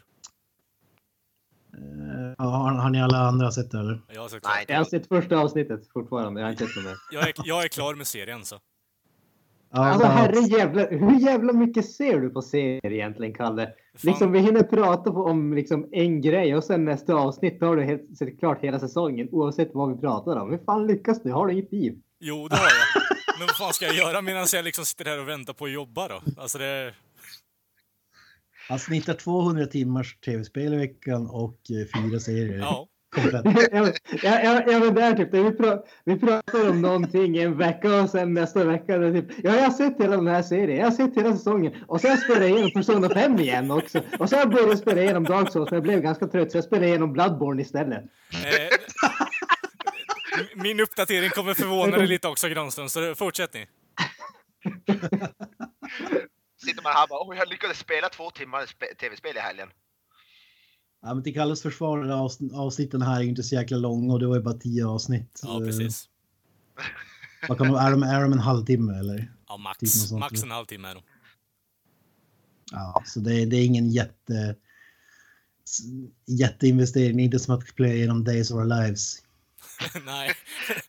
Eh, ja, har, har ni alla andra sett det eller? Jag har sett Nej, Jag har sett första avsnittet fortfarande. Jag har inte sett mer. Jag är, jag är klar med serien så. Alltså herre jävla, hur jävla mycket ser du på serier egentligen Kalle? Liksom vi hinner prata på, om liksom en grej och sen nästa avsnitt har du helt, sett klart hela säsongen oavsett vad vi pratar om. Hur fan lyckas du? Har du inget liv? Jo, det har jag. Men vad fan ska jag göra medan jag liksom sitter här och väntar på att jobba då? Alltså det... Han snittar 200 timmars tv-spel i veckan och eh, fyra serier. Ja. Komplett. *laughs* ja, men- ja, ja, ja men där typ, vi, pra, vi pratar om någonting en vecka och sen nästa vecka det typ, ja jag har sett hela den här serien, jag har sett hela säsongen och sen spelade jag igenom Persona 5 igen också. Och sen började jag spela igenom Dark Souls men jag blev ganska trött så jag spelade igenom Bloodborne istället. Eh, min uppdatering kommer förvåna dig lite också Granström, så fortsätt ni. *laughs* Sitter man här och bara åh jag lyckades spela två timmar spe- tv-spel i helgen. Ja, men till Kalles försvar, avsn- avsnitten här är ju inte så jäkla långa och det var ju bara tio avsnitt. Ja, Eh, precis. Vad kan de, är, de, är de en halvtimme eller? Ja, Typ max. sånt, Max en halvtimme är de. Ja, så det, är- det är ingen jätte, jätteinvestering. Inte som att playa genom Days of Our Lives. *laughs* Nej.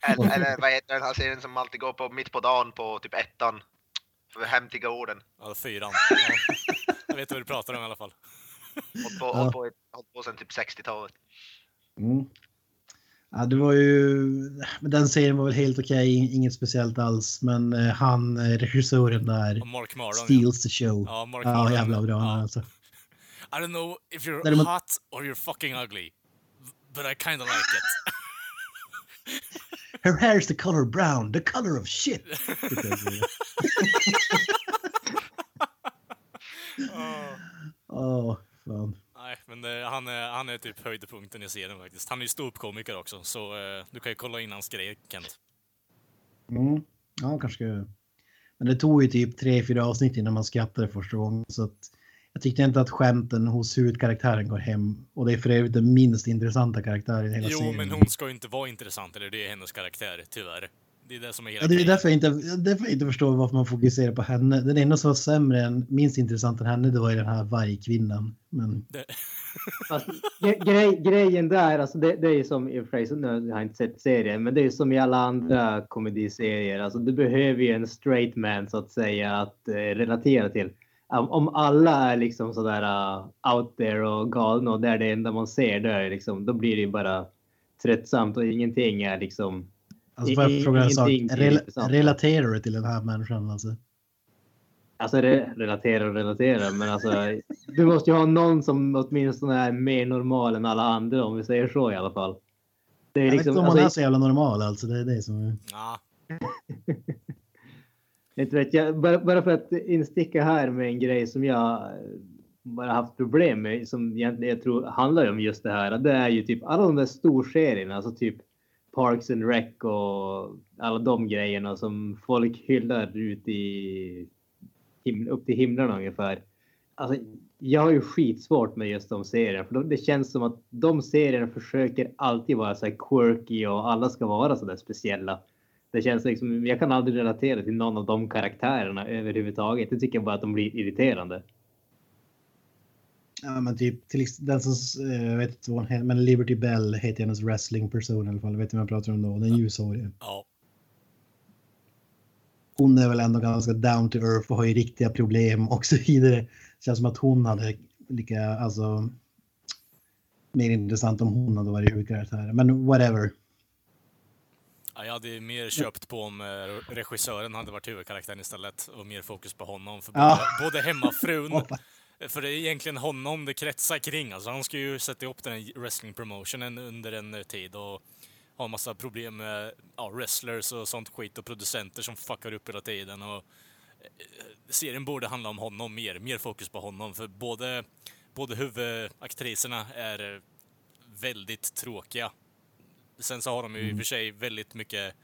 Eller, eller vad heter den här serien som alltid går på mitt på dagen på typ ettan? För hem till gården. Ja, fyran. *laughs* Ja. Jag vet vad du pratar om i alla fall. Hållit på, Ja. hållit på, hållit på sedan typ 60-talet. Mm. Ja, det var ju... men Den serien var väl helt okej, inget speciellt alls. Men eh, han, eh, regissören där, Och Mark Maron. Ja. steals the show. Ja, Mark Ja, Maron. jävla bra Ja. alltså. *laughs* I don't know if you're Däremot- hot or you're fucking ugly. But I kinda like it. *laughs* Her hair is the color brown, the color of shit. Åh, fan. Nej, men det, han, är, han är typ höjdpunkten i serien faktiskt. Han är ju ståuppkomiker också, så eh, du kan ju kolla in hans grejer, Kent. Mm. Ja, kanske. Men det tog ju typ tre, fyra avsnitt innan man skrattade första gången. Så att jag tyckte inte att skämten hos huvudkaraktären går hem. Och det är för övrigt den minst intressanta karaktären i hela Jo, serien. men hon ska ju inte vara intressant, eller det är hennes karaktär, tyvärr. Det är det som är hela Ja, det är därför jag, inte, därför jag inte förstår varför man fokuserar på henne. Den enda som var sämre än, minst intressant än henne, det var ju den här vargkvinnan. Men Det, Fast *laughs* gre- grej, grejen där, alltså det, det är ju som i och för sig, nu har jag inte sett serien, men det är ju som i alla andra komediserier. Alltså du behöver ju en straight man så att säga att eh, relatera till. Om, om alla är liksom sådär uh, out there och galna och det är det enda man ser, då, är liksom, då blir det ju bara tröttsamt och ingenting är liksom alltså, får jag fråga en sak? är Rel, relaterar du till den här människan? Alltså? Alltså re relatera och relatera, men alltså du måste ju ha någon som åtminstone är mer normal än alla andra om vi säger så i alla fall. Det är Jag liksom, vet inte om hon är alltså, så jävla normal alltså. Det är det som är... ja, *laughs* inte vet jag, bara, bara för att insticka här med en grej som jag bara haft problem med, som egentligen jag tror handlar om just det här. Det är ju typ alla de där storserierna, alltså typ Parks and Rec och alla de grejerna som folk hyllar ut i upp till himlarna ungefär. Alltså, jag har ju skitsvårt med just de serierna, för det känns som att de serierna försöker alltid vara så här quirky och alla ska vara så där speciella. Det känns liksom, jag kan aldrig relatera till någon av de karaktärerna överhuvudtaget. Det tycker jag bara att de blir irriterande. Ja, men typ till, den som, eh, jag vet inte vad hon heter, men Liberty Bell heter hennes wrestling person i alla fall. Vet du vad jag pratar om då? Den ljushåriga. ja. Hon är väl ändå ganska down to earth och har ju riktiga problem och så vidare. Känns som att hon hade lika, alltså. Mer intressant om hon hade varit huvudkaraktär. Men whatever. Ja, jag hade mer köpt på om eh, regissören hade varit huvudkaraktären istället och mer fokus på honom. För både, Ja. både hemmafrun, *laughs* för det är egentligen honom det kretsar kring. Alltså, han ska ju sätta ihop den här wrestling promotionen under en tid och ha massa problem med ja, wrestlers och sånt skit och producenter som fuckar upp hela tiden. Och, eh, serien borde handla om honom mer, mer fokus på honom. För både, både huvudaktriserna är väldigt tråkiga. Sen så har de ju i och för sig väldigt mycket,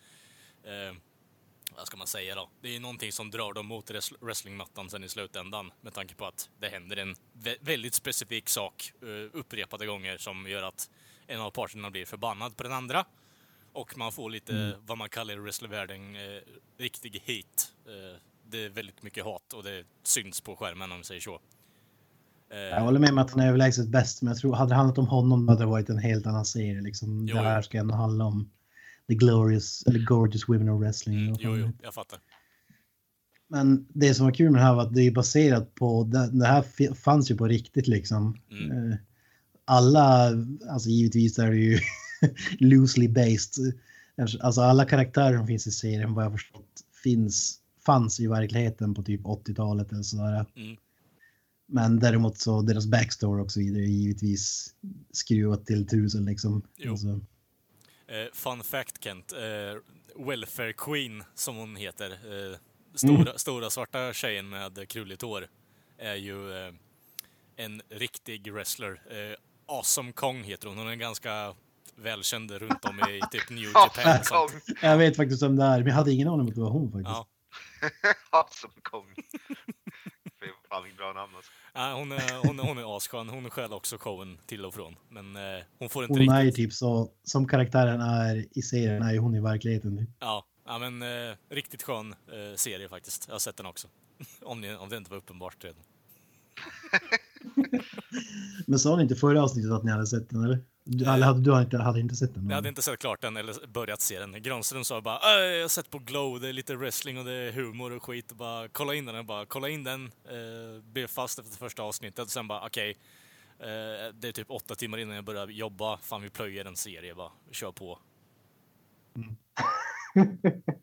eh, vad ska man säga då? Det är någonting som drar dem mot wrest- wrestlingmattan sen i slutändan med tanke på att det händer en vä- väldigt specifik sak eh, upprepade gånger som gör att en av parterna blir förbannad på den andra. Och man får lite vad man kallar i wrestlervärlden eh, riktig hate. Eh, det är väldigt mycket hat och det syns på skärmen om vi säger så. Eh, Jag håller med om att han är överlägset bäst, men jag tror hade det handlat om honom hade det varit en helt annan serie. Liksom. Jo, det här ska ändå handla om the glorious, eller gorgeous women of wrestling. mm, jo, jo, jag fattar. Men det som var kul med det här var att det är baserat på, det, här fanns ju på riktigt liksom. Mm. Eh, Alla, alltså givetvis är det ju *laughs* loosely based. Alltså alla karaktärer som finns i serien vad jag förstått finns, fanns i verkligheten på typ 80-talet eller sådär. Mm. Men däremot så deras backstory och så vidare är givetvis skruvat till tusen liksom. Jo. Alltså, Eh, fun fact Kent, eh, Welfare Queen som hon heter, eh, stora, stora svarta tjejen med krulligt hår, är ju eh, en riktig wrestler. Eh, awesome Kong heter hon, hon är ganska välkänd runt om i *laughs* typ New Japan och sånt. Kong. jag vet faktiskt om det är, men jag hade ingen aning om att det var hon faktiskt. Ja. *laughs* Awesome Kong. Fy *laughs* fan vilket bra namn alltså. *laughs* Ja, hon, är, hon, är- hon är asskön, hon stjäl också showen till och från. Men eh, hon får inte Hon är ju riktigt... typ så, som karaktären är i serien är hon i verkligheten. typ. Ja, ja men eh, riktigt skön eh, serie faktiskt. Jag har sett den också. *laughs* om, ni, om det inte var uppenbart redan. *laughs* Men sa ni inte förra avsnittet att ni hade sett den eller? Du, eller hade, du hade inte, hade inte sett den? Jag hade inte sett klart den eller börjat se den. Granström sa bara "Äh, jag har sett på Glow, det är lite wrestling och det är humor och skit. Och bara kolla in den. Jag bara kolla in den. Eh, blev fast efter första avsnittet. Sen bara okej. eh, det är typ åtta timmar innan jag börjar jobba. Fan vi plöjer en serie bara. Kör på. *laughs*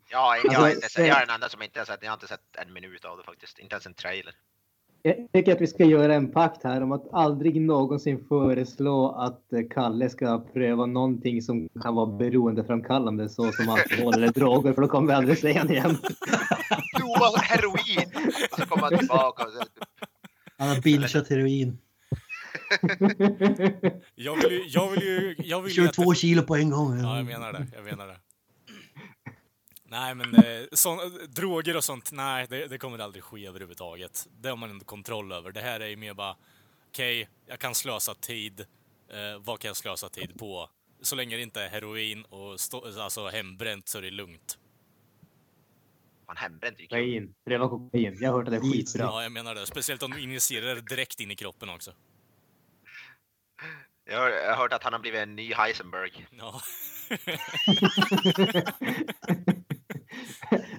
Ja, jag, Alltså, är inte, jag eh, är den enda som inte har sett, jag har inte sett en minut av det faktiskt. Inte ens en trailer. Jag tycker att vi ska göra en pakt här om att aldrig någonsin föreslå att Kalle ska pröva någonting som kan vara beroendeframkallande så som alkohol eller droger för då kommer vi aldrig se honom igen. Prova *laughs* heroin! Och så kommer han tillbaka Han har bingeat heroin. *laughs* Jag vill ju... Jag vill ju, jag vill ju Kör att- två kilo på en gång. Ja, jag menar det. Jag menar det. Nej, men eh, sån, droger och sånt, nej, det, det kommer aldrig ske överhuvudtaget. Det har man inte kontroll över. Det här är ju mer bara, okej, jag kan slösa tid. Eh, vad kan jag slösa tid på? Så länge det inte är heroin och stå, alltså hembränt så är det lugnt. fan hembränt är ju. Kokain. Pröva kokain. Jag har hört att det är skitbra. Ja, jag menar det. Speciellt om du injicerar det direkt in i kroppen också. Jag har, jag har hört att han har blivit en ny Heisenberg. Ja. *laughs* *laughs* *laughs*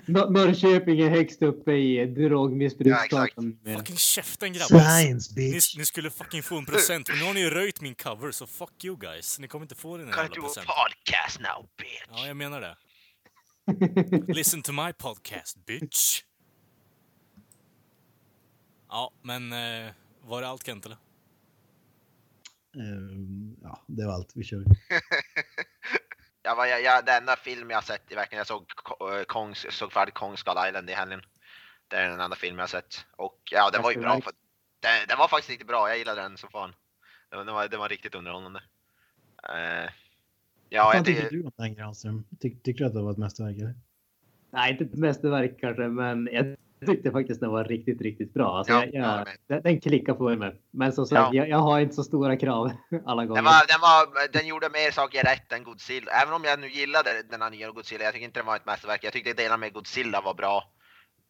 Nor- Norrköping är högst uppe i drogmissbruksstaten. Ja, fucking käften grabbar. Science Ni, bitch. ni skulle fucking få en procent, men nu har ni ju röjt min cover, så fuck you guys. Ni kommer inte få den här Kan jävla du do a procenten. podcast now bitch? Ja, jag menar det. Listen to my podcast, bitch. Ja, men eh, var det allt Kent eller? Ehm, ja, det var allt. Vi kör. *laughs* Jag var, jag, jag, den enda film jag sett i veckan, jag såg, eh, Kongs, såg färdigt Kong Skull Island i helgen. Det är den enda film jag har sett. Och ja, den var ju bra. För, den, den var faktiskt riktigt bra, jag gillade den som fan. Den, var- den, var, den var riktigt underhållande. Eh, ja, Vad jag, tycker det, du om den Granström? Ty, tycker du att det var ett mästerverk? Eller? Nej, inte ett mästerverk kanske, men jag tyckte faktiskt den var riktigt, riktigt bra. Alltså, Ja, jag, jag den, den klickar för mig. Men som sagt, Ja. jag, jag har inte så stora krav *laughs* alla gånger. den, var, den, var, den gjorde mer saker rätt än Godzilla. Även om jag nu gillade den här nya Godzilla, jag tycker inte den var ett mästerverk. Jag tyckte delar med Godzilla var bra,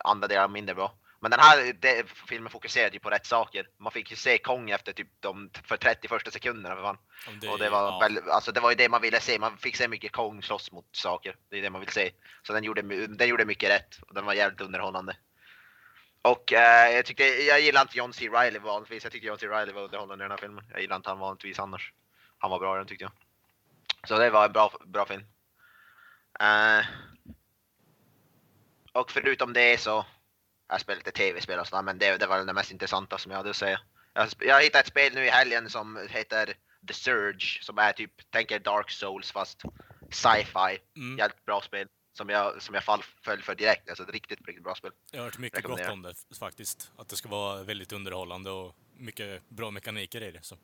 andra delar mindre bra. Men den här det, filmen fokuserade ju på rätt saker. Man fick ju se Kong efter typ de för 30 första sekunderna för fan. Om och det var, ja. väl, alltså det var ju det man ville se. Man fick se mycket Kong slåss mot saker. Det är det man vill se. Så den gjorde, den gjorde mycket rätt. Och den var jävligt underhållande. Och eh, jag tyckte, jag gillar inte John C. Reilly vanligtvis. Jag tyckte John C. Reilly var underhållande i den här filmen. Jag gillar inte han vanligtvis annars. Han var bra i den tyckte jag. Så det var en bra, bra film. Eh, och förutom det så jag spelat lite tv-spel och sådär, men det, det var det mest intressanta som jag hade att säga. Jag, jag hittade ett spel nu i helgen som heter The Surge, som är typ, tänker Dark Souls fast sci-fi. Mm. Jävligt bra spel. Som jag, som jag fall, föll för direkt. Alltså ett riktigt, riktigt bra spel. Jag har hört mycket gott om det faktiskt. Att det ska vara väldigt underhållande och mycket bra mekaniker i det. Så.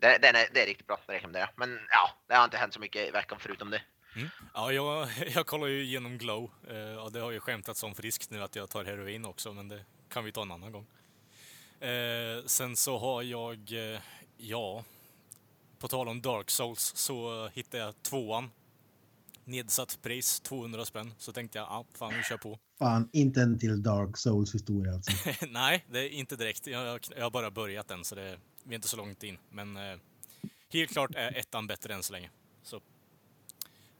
Det, den är, det är riktigt bra, det rekommenderar jag. Men ja, det har inte hänt så mycket i veckan förutom det. Ja, jag, *laughs* jag kollar ju igenom Glow. Eh, Ja, det har ju skämtats om friskt nu att jag tar heroin också, men det kan vi ta en annan gång. Eh, sen så har jag, eh, ja, på tal om Dark Souls så hittade jag tvåan. Nedsatt pris, 200 spänn. Så tänkte jag, ja, fan vi kör på. *laughs* Fan, inte en till Dark Souls historia alltså. *laughs* Nej, det är inte direkt. Jag, jag, jag har bara börjat än, så det, vi är inte så långt in. Men eh, helt klart är ettan bättre än så länge. Så.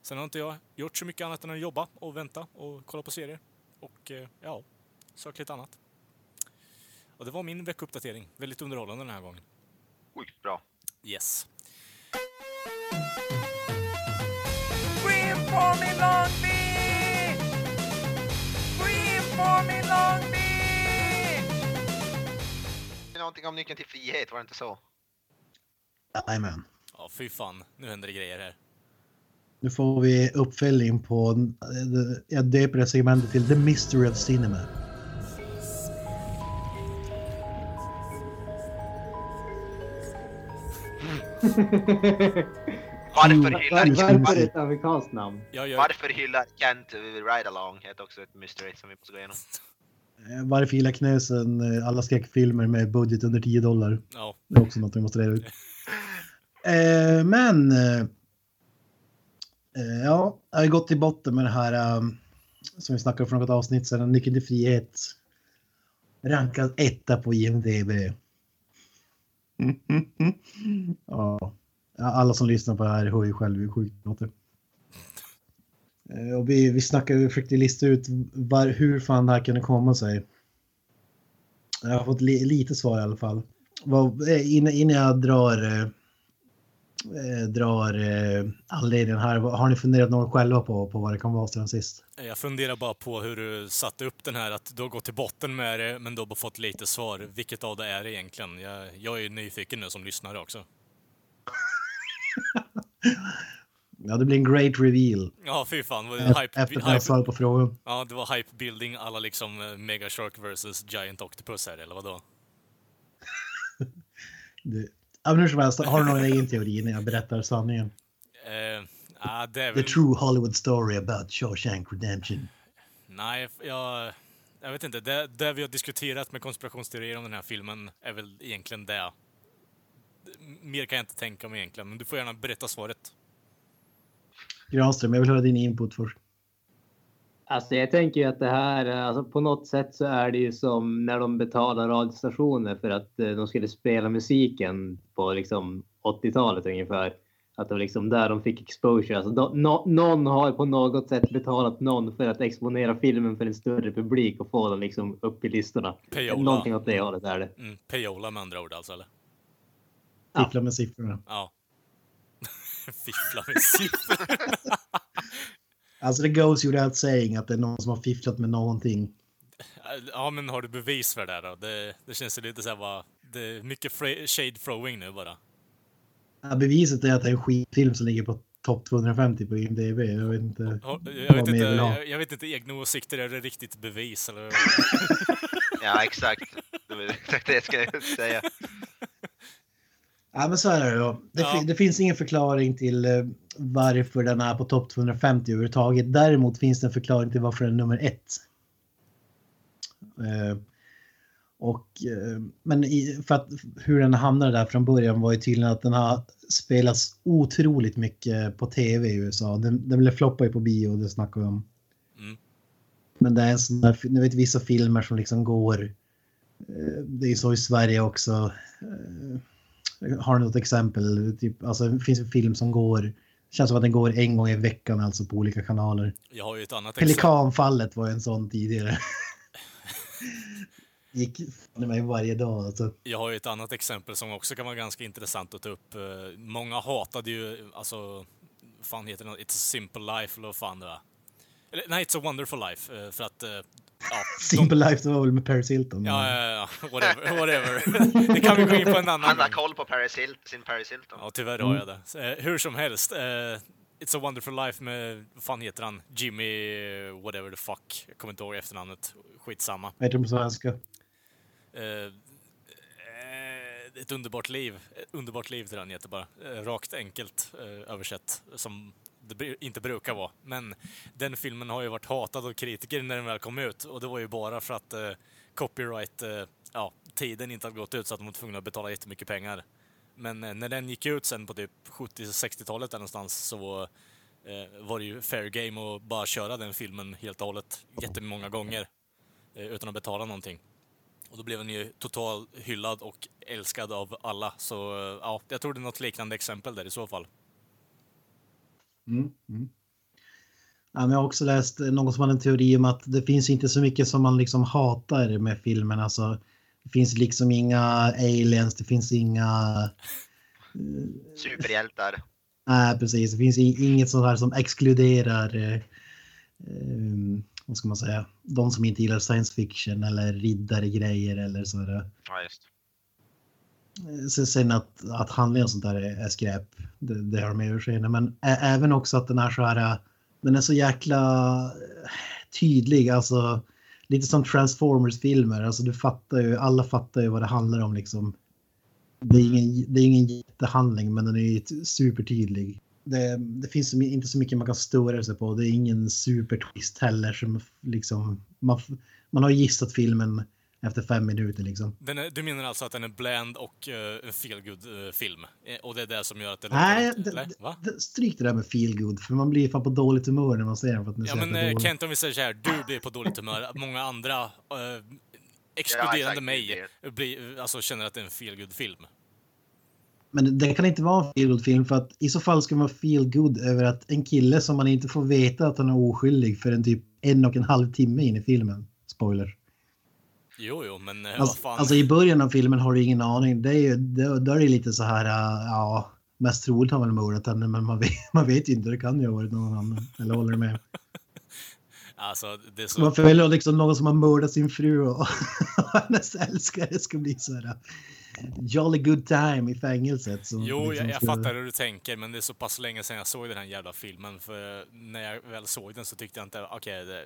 Sen har inte jag gjort så mycket annat än att jobba och vänta och kolla på serier. Och eh, ja, sökt lite annat. Och det var min veckouppdatering. Väldigt underhållande den här gången. Sjukt bra. Yes. Det är Någonting om nyckeln till frihet, var det inte så? Jajamän. Ja, fy fan. Nu händer det grejer här. Nu får vi uppföljning på, jag döper det segmentet till The Mystery of Cinema. *laughs* Varför hyllar, Var- Varför ett amerikanskt namn? Jag gör... varför hyllar Kent Ride Along? Det är också ett mystery som vi måste gå igenom. Eh, Varför gillar Knösen eh, alla skräckfilmer med budget under 10 dollar? Ja, Det är också något vi måste reda ut. *laughs* Eh, men... Eh, eh, ja, jag har gått till botten med det här eh, som vi snackade om för något avsnitt sedan. Nyckeln till frihet. Rankad etta på IMDB. ja. Alla som lyssnar på det här hör ju själv hur sjukt det låter. Eh, och vi, vi snackade, vi försökte lista ut var, hur fan det här kunde komma sig. Jag har fått li, lite svar i alla fall. Vad, eh, innan, innan jag drar, eh, eh, drar eh, anledningen här, har ni funderat något själva på, på vad det kan vara sedan sist? jag funderar bara på hur du satte upp den här, att du har gått till botten med det, men du har bara fått lite svar. Vilket av det är det egentligen? Jag, jag är ju nyfiken nu som lyssnare också. *laughs* Ja, det blir en great reveal Ja, fy fan. Efter hype, att jag svarat på frågan. ja, det var hype building alla liksom eh, Mega Shark vs Giant Octopus här, eller vadå? *laughs* Det, ja, hur som helst, har du någon egen teori när jag berättar sanningen? Det är The väl... true Hollywood story about Shawshank Redemption. Nej, jag... Jag vet inte. Det, det vi har diskuterat med konspirationsteorier om den här filmen är väl egentligen det. Mer kan jag inte tänka mig egentligen, men du får gärna berätta svaret. Granström, jag vill höra din input först. Alltså jag tänker ju att det här, alltså på något sätt så är det ju som när de betalar radiostationer för att eh, de skulle spela musiken på liksom 80-talet ungefär. Att det var liksom där de fick exposure. Alltså då, nå- någon har på något sätt betalat någon för att exponera filmen för en större publik och få den liksom upp i listorna. Payola. Någonting åt det hållet är det. Mm, payola med andra ord alltså, eller? Ja. Fiffla med siffrorna. Ja. *laughs* Fiffla med siffror. Alltså det goes without saying att det är någon som har fifflat med någonting. Ja, men har du bevis för det då? Det, det känns ju lite så här bara... Det är mycket shade throwing nu bara. Ja, beviset är att det är en skitfilm som ligger på topp 250 på IMDB. Jag vet inte. Jag vet, inte, jag, jag vet inte, egna åsikter, är det riktigt bevis eller? *laughs* Ja, exakt. Det var exakt det jag skulle säga. Ja, men så är det då. Det, Ja. det finns ingen förklaring till eh, varför den är på topp 250 överhuvudtaget. Däremot finns det en förklaring till varför den är nummer ett. Eh, och, eh, men i, för att hur den hamnade där från början var ju tydligen att den har spelats otroligt mycket på tv i USA. Den, den blev floppade ju på bio, det snackar vi om. Mm. Men det är en sån där, ni vet vissa filmer som liksom går, det är så i Sverige också. Eh, har du något exempel? Typ, alltså, det finns en film som går, känns som att den går en gång i veckan alltså på olika kanaler. Jag har ju ett annat exempel. Pelikanfallet var ju en sån tidigare. *laughs* Gick i mig varje dag alltså. Jag har ju ett annat exempel som också kan vara ganska intressant att ta upp. Eh, Många hatade ju alltså fan heter den? It's a simple life eller vad fan det var. Eller nej, It's a wonderful life. eh, För att, ja. de- Simple Life, det var väl med Paris Hilton. Ja, ja, ja, whatever. whatever. det kan vi gå in på en annan Han har koll på Paris Hilton, sin Paris Hilton. Ja, tyvärr har jag det. Eh, hur som helst. Eh, It's a wonderful life med, vad fan heter han? Jimmy, whatever the fuck. Jag kommer inte ihåg efternamnet. Skitsamma. Vad heter de på svenska? Eh, eh, ett underbart liv. Ett underbart liv till den heter bara. Eh, rakt enkelt eh, översatt. Som det inte brukar vara. Men den filmen har ju varit hatad av kritiker när den väl kom ut. Och det var ju bara för att eh, copyright, eh, ja, tiden inte hade gått ut så att de var tvungna att betala jättemycket pengar. Men eh, när den gick ut sen på typ 70-60-talet där någonstans så eh, var det ju fair game att bara köra den filmen helt och hållet jättemånga gånger. Eh, utan att betala någonting. Och då blev den ju totalt hyllad och älskad av alla. Så eh, ja, jag tror det är något liknande exempel där i så fall. Mm. Mm. Ja, jag har också läst eh, någon som hade en teori om att det finns inte så mycket som man liksom hatar med filmen. Alltså, det finns liksom inga aliens, det finns inga... Superhjältar. Nej, precis. Det finns inget sånt här som exkluderar... Eh, eh, vad ska man säga? De som inte gillar science fiction eller riddare grejer eller sådär. Ja, just. Sen att, att handlingen och sånt där är, är skräp, det, det har de överseende. Men även också att den är så här, den är så jäkla tydlig, alltså lite som Transformers-filmer. Alltså du fattar ju, alla fattar ju vad det handlar om liksom. Det är ingen, det är ingen jättehandling, men den är ju supertydlig. Det, det finns inte så mycket man kan störa sig på. Det är ingen supertwist heller som liksom, man, man har gissat filmen efter fem minuter liksom. Den är, du menar alltså att den är bland och uh, en feelgood uh, film Eh, Och det är det som gör att det Nej, låter- det, stryk det där med feel good för man blir fan på dåligt humör när man ser den. För att den Ja men jävla eh, dålig. Kent, om vi säger så här, du blir på dåligt humör, *laughs* många andra, uh, Ja, exkluderande exakt, mig, blir, alltså känner att det är en feelgood film Men det, kan inte vara en feel good film för att i så fall ska man feel good över att en kille som man inte får veta att han är oskyldig för en typ en och en halv timme in i filmen. Spoiler. Jo, jo, men eh, Alltså, vad fan. alltså i början av filmen har du ingen aning. Det är ju, då, då är det lite så här, äh, ja, mest troligt har väl mördat henne men man vet, man vet ju inte. Det kan ju ha varit någon annan. Eller håller du med? *laughs* alltså, det är så... Man följer liksom någon som har mördat sin fru och *laughs* hennes älskare ska bli så här jolly good time i fängelset. Som Jo, liksom jag, jag fattar hur du tänker, men det är så pass länge sedan jag såg den här jävla filmen. För när jag väl såg den så tyckte jag inte, okej, det,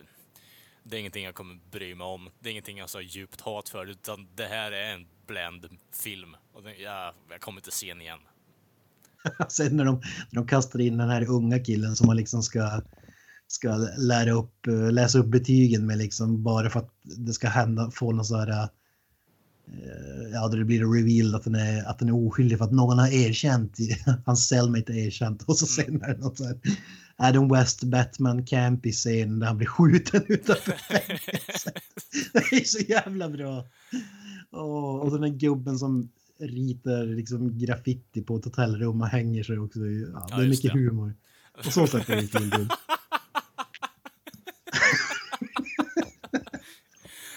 det är ingenting jag kommer bry mig om. Det är ingenting jag har så djupt hat för, utan det här är en bland film. Och den, jag, jag kommer inte se den igen. *laughs* Sen när de, när de kastar in den här unga killen som man liksom ska, ska lära upp, eh, läsa upp betygen med liksom bara för att det ska hända, få någon så här, eh, ja då det blir reveal att den är, att den är oskyldig för att någon har erkänt, *laughs* hans cellmate har erkänt och så sen är det något så här Adam West Batman campy scen där han blir skjuten utanför fängelset. *laughs* Det är så jävla bra. Åh, och den där gubben som ritar liksom graffiti på ett hotellrum och hänger sig också. Ja, det är mycket det. humor. På så sätt är det good. *laughs*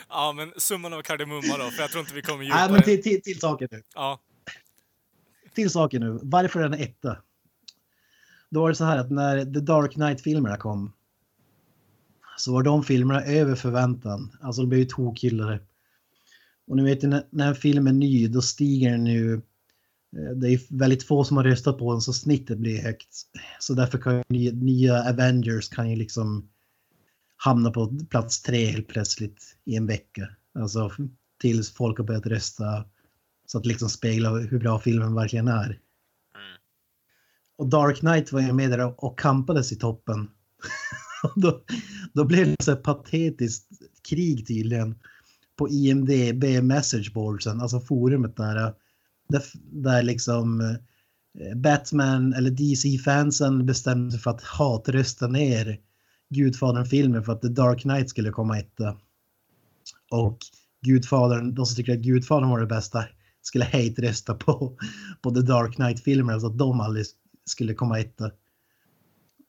Ja, men summan av kardemumma då, för jag tror inte vi kommer Nej, djupare. men till, till, till saken nu. Ja, Till saken nu. Varför är den etta? Då var det så här att när The Dark Knight-filmerna kom så var de filmerna över förväntan. Alltså de blev ju tokhyllade. Och ni vet ju när, när en film är ny då stiger den ju. Eh, det är väldigt få som har röstat på den så snittet blir högt. Så därför kan ju nya, nya Avengers kan ju liksom hamna på plats tre helt plötsligt i en vecka. Alltså tills folk har börjat rösta så att liksom spegla hur bra filmen verkligen är. Och Dark Knight var ju med där och, kampades i toppen. *laughs* Då, då blev det så här patetiskt krig tydligen på IMDB messageboardsen, alltså forumet där. Eh, där, där liksom eh, Batman eller DC-fansen bestämde sig för att hatrösta ner Gudfadern-filmen för att The Dark Knight skulle komma etta. Och Gudfadern, de som tycker att Gudfadern var det bästa, skulle hate-rösta på, på The Dark Knight-filmerna så alltså att de aldrig skulle komma etta.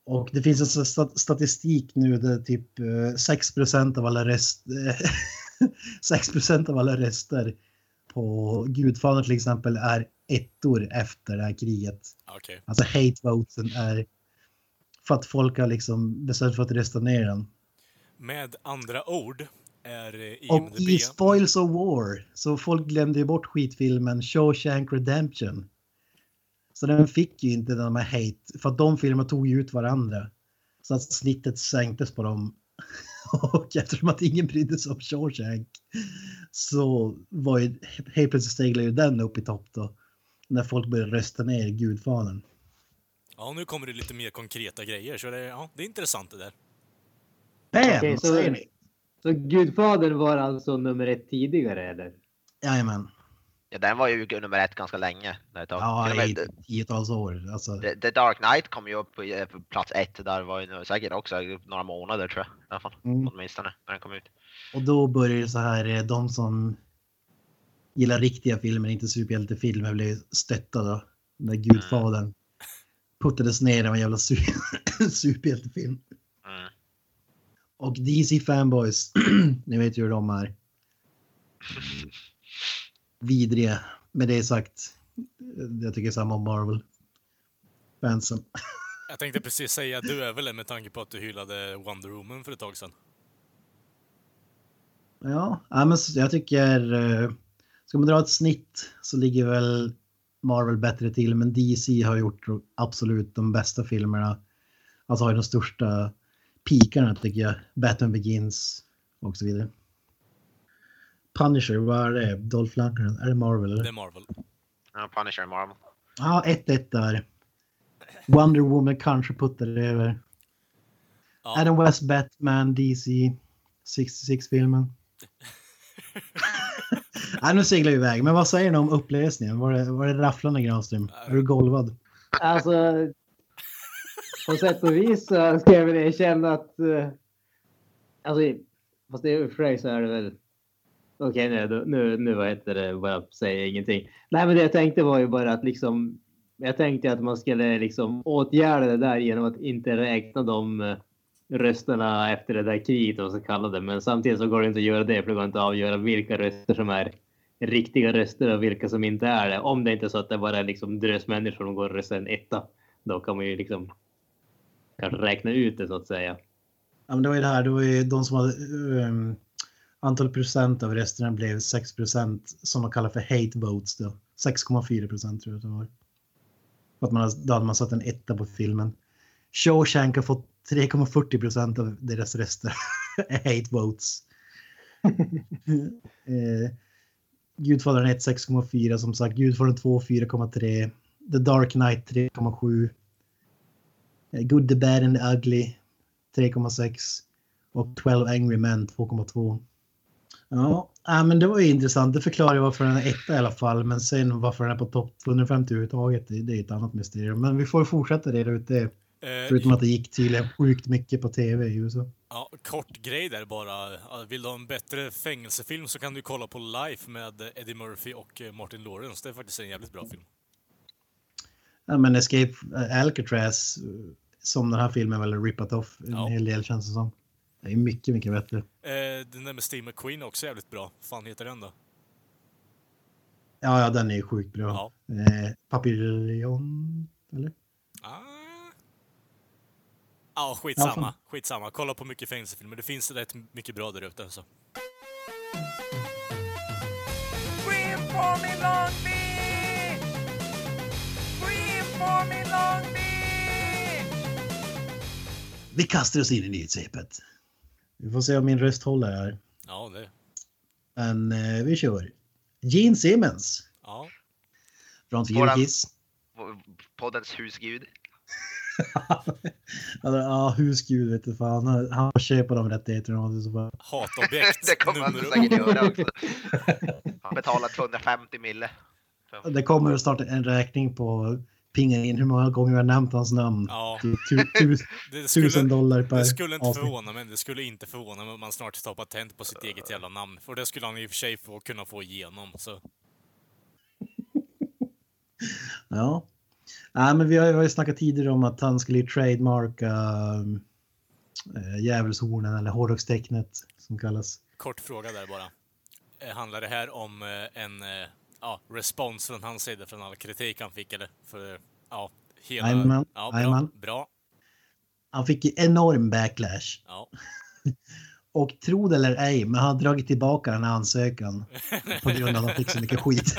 Och det finns en stat- statistik nu där typ eh, 6% av alla röst, 6% *laughs* av alla röster på Gudfadern till exempel är ettor efter det här kriget. okej. Alltså hate votesen är För att folk har liksom bestämt för att rösta ner den. Med andra ord är eh, Och IMDB... i Spoils of War så folk glömde ju bort skitfilmen Shawshank Redemption. Så den fick ju inte den här hate, för att de filmerna tog ju ut varandra. Så att snittet sänktes på dem. *laughs* Och eftersom att ingen brydde sig om Shawshank så var ju helt plötsligt steglade ju den upp i topp då. När folk började rösta ner Gudfadern. Ja, nu kommer det lite mer konkreta grejer, så det, ja, det är intressant det där. Bam! Vad så- säger ni? Så Gudfadern var alltså nummer ett tidigare eller? Jajamän. Ja, den var ju nummer ett ganska länge. Ja, i tiotals år. Alltså, The, The Dark Knight kom ju upp på, eh, på plats ett där var ju säkert också några månader tror jag. I alla fall. Mm. Åtminstone när den kom ut. Och då börjar det så här, eh, de som gillar riktiga filmer, inte superhjältefilmer, blev stötta då. När Gudfadern puttades ner i en jävla su- *coughs* superhjältefilm. Mm. Och DC fanboys, *clears throat* ni vet ju hur de är. *laughs* Vidriga. Med det sagt, jag tycker samma om Marvel. Fansen. *laughs* Jag tänkte precis säga, du är väl med tanke på att du hyllade Wonder Woman för ett tag sedan? Ja, men jag tycker... eh, Ska man dra ett snitt så ligger väl Marvel bättre till, men DC har gjort absolut de bästa filmerna. Alltså har ju de största pikarna tycker jag. Batman Begins och så vidare. Punisher, vad är det? Dolph Lundgren? Är det Marvel Det är eller? Marvel. Ja, Punisher Marvel. Ja, 1-1 där. Wonder Woman kanske puttar det över. Ja, Adam West Batman, DC, 66-filmen. *laughs* Nej, nu seglar vi iväg. Men vad säger ni om uppläsningen? Var det, var det rafflande Granström? Är du golvad? Alltså, på sätt och vis så ska jag väl erkänna att... eh, Alltså, fast det är för sig så är det väl... Okej, nu, nu, nu vad heter det, bara säger ingenting. Nej, men det jag tänkte var ju bara att liksom... Jag tänkte att man skulle liksom åtgärda det där genom att inte räkna de eh, rösterna efter det där kriget och så kallade. Men samtidigt så går det inte att göra det för det går inte att avgöra vilka röster som är riktiga röster och vilka som inte är det. Om det inte är så att det bara är liksom drös människor som går och röstar en etta. Då kan man ju liksom kanske räkna ut det så att säga. Ja, men det var ju det här, det var ju de som hade... Um, antal procent av rösterna blev 6 procent som man kallar för hate votes då. 6,4 procent tror jag att det var. För att man, då hade man satt en etta på filmen. Shawshank har fått 3,40 procent av deras röster. *laughs* hate votes. *laughs* eh, Gudfadern 1 6,4 som sagt. Gudfadern 2 4,3. The Dark Knight 3,7. Eh, Good, the Bad and the Ugly 3,6 och 12 Angry Men 2,2. Ja, äh, men det var ju intressant. Det förklarar ju varför den är etta i alla fall. Men sen varför den är på topp 250 överhuvudtaget, det, det är ett annat mysterium. Men vi får fortsätta reda ut det. Eh, Förutom att det gick tydligen sjukt mycket på tv i USA. ja, kort grej där bara. Vill du ha en bättre fängelsefilm så kan du kolla på Life med Eddie Murphy och eh, Martin Lawrence. Det är faktiskt en jävligt bra film. Ja, men Escape Alcatraz, eh, som den här filmen väl rippat off en Ja. hel del känns det som. Det är mycket, mycket bättre. Eh, den där med Steve McQueen är också jävligt bra. fan heter den då? Ja, ja, den är ju sjukt bra. Ja. Eh, Papillon, eller? Ah. Ja, skitsamma. fan. skitsamma. Kolla på mycket fängelsefilmer. Det finns rätt mycket bra där ute. Så. Vi kastar oss in i nyhetssvepet. Vi får se om min röst håller här. Ja, det... Men eh, vi kör. Gene Simmons Ja. från Fyrkis. Poddens husgud. *laughs* Ja, husgud vet du fan. Han, han köper de rättigheterna. och så bara- Hatobjekt *laughs* det kommer han säkert göra också. *laughs* Han betalar 250 mille. Det kommer att starta en räkning på pinga in hur många gånger vi har nämnt hans namn. Ja. Tu, tu, Det tusen dollar per det skulle inte avsnitt. förvåna mig. Det skulle inte förvåna mig om man snart tar patent på sitt eget jävla namn. För det skulle han i och för sig få, kunna få igenom. Så. *laughs* Ja. Nej, men vi har vi har ju snackat tidigare om att han skulle trademarka äh, djävulshornen eller hårdrockstecknet som kallas. Kort fråga där bara. Eh, Handlar det här om en ja, respons från hans sida från all kritik han fick eller? För ja, hela... Jajamän, Ja, bra. jajamän. bra. Han fick enorm backlash. Ja. *laughs* Och tro det eller ej, men han har dragit tillbaka den här ansökan på grund av att han fick så mycket skit. *laughs*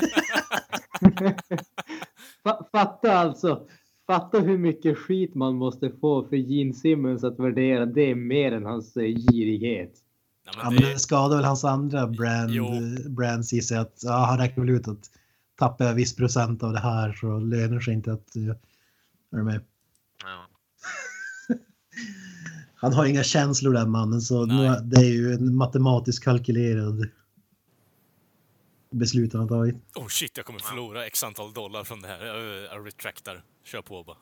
Fa- Fatta alltså. Fatta hur mycket skit man måste få för Gene Simmons att värdera det mer än hans girighet. Ja, men men det, det skadar väl hans andra brand, Jo. brands i sig att ja, han räknar väl ut att tappar jag viss procent av det här så lönar sig inte att... Är du med? Ja. *laughs* Han har inga känslor den mannen så nu, det är ju en matematiskt kalkylerad beslut han har tagit. oh shit, jag kommer förlora x antal dollar från det här. Jag, jag retractar. Kör på bara.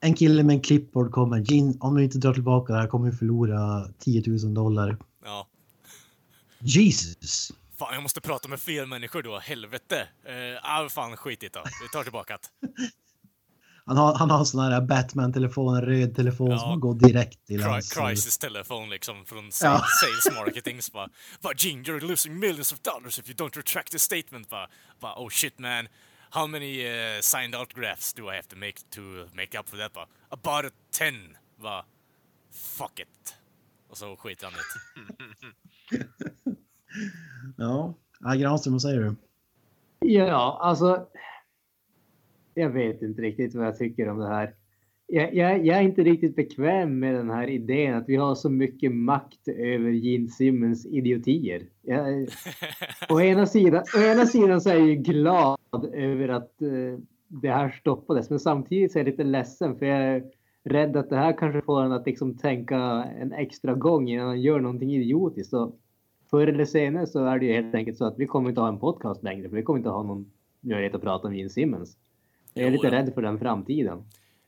En kille med en clipboard kommer, Gin, om du inte drar tillbaka det här kommer du förlora 10 000 dollar. Jesus! Fan, jag måste prata med fler människor då. Helvete. Eh, fan, skitigt då. Vi tar tillbaka det. *laughs* Han har, han har en sån här Batman-telefon, en röd telefon Ja. som går direkt till Cri- hans... Crisis-telefon liksom från Ja. sales, *laughs* sales marketing. Så bara, bara Gene, you're losing millions of dollars if you don't retract this statement. Bara, bara oh shit man. How many uh, signed autographs do I have to make to make up for that? Bara, about a ten. Bara, fuck it. Och så skiter han i det. *laughs* Ja, ja Granström, vad säger du? Ja, alltså. Jag vet inte riktigt vad jag tycker om det här. Jag, jag, jag är inte riktigt bekväm med den här idén att vi har så mycket makt över Gene Simmons idiotier. Jag, *laughs* å, ena sidan, å ena sidan så är jag ju glad över att eh, det här stoppades, men samtidigt så är jag lite ledsen för jag är rädd att det här kanske får en att liksom tänka en extra gång innan han gör någonting idiotiskt. Så förr eller senare så är det ju helt enkelt så att vi kommer inte ha en podcast längre, för vi kommer inte ha någon möjlighet att prata om Gene Simmons. Jag är Jo, lite ja. rädd för den framtiden.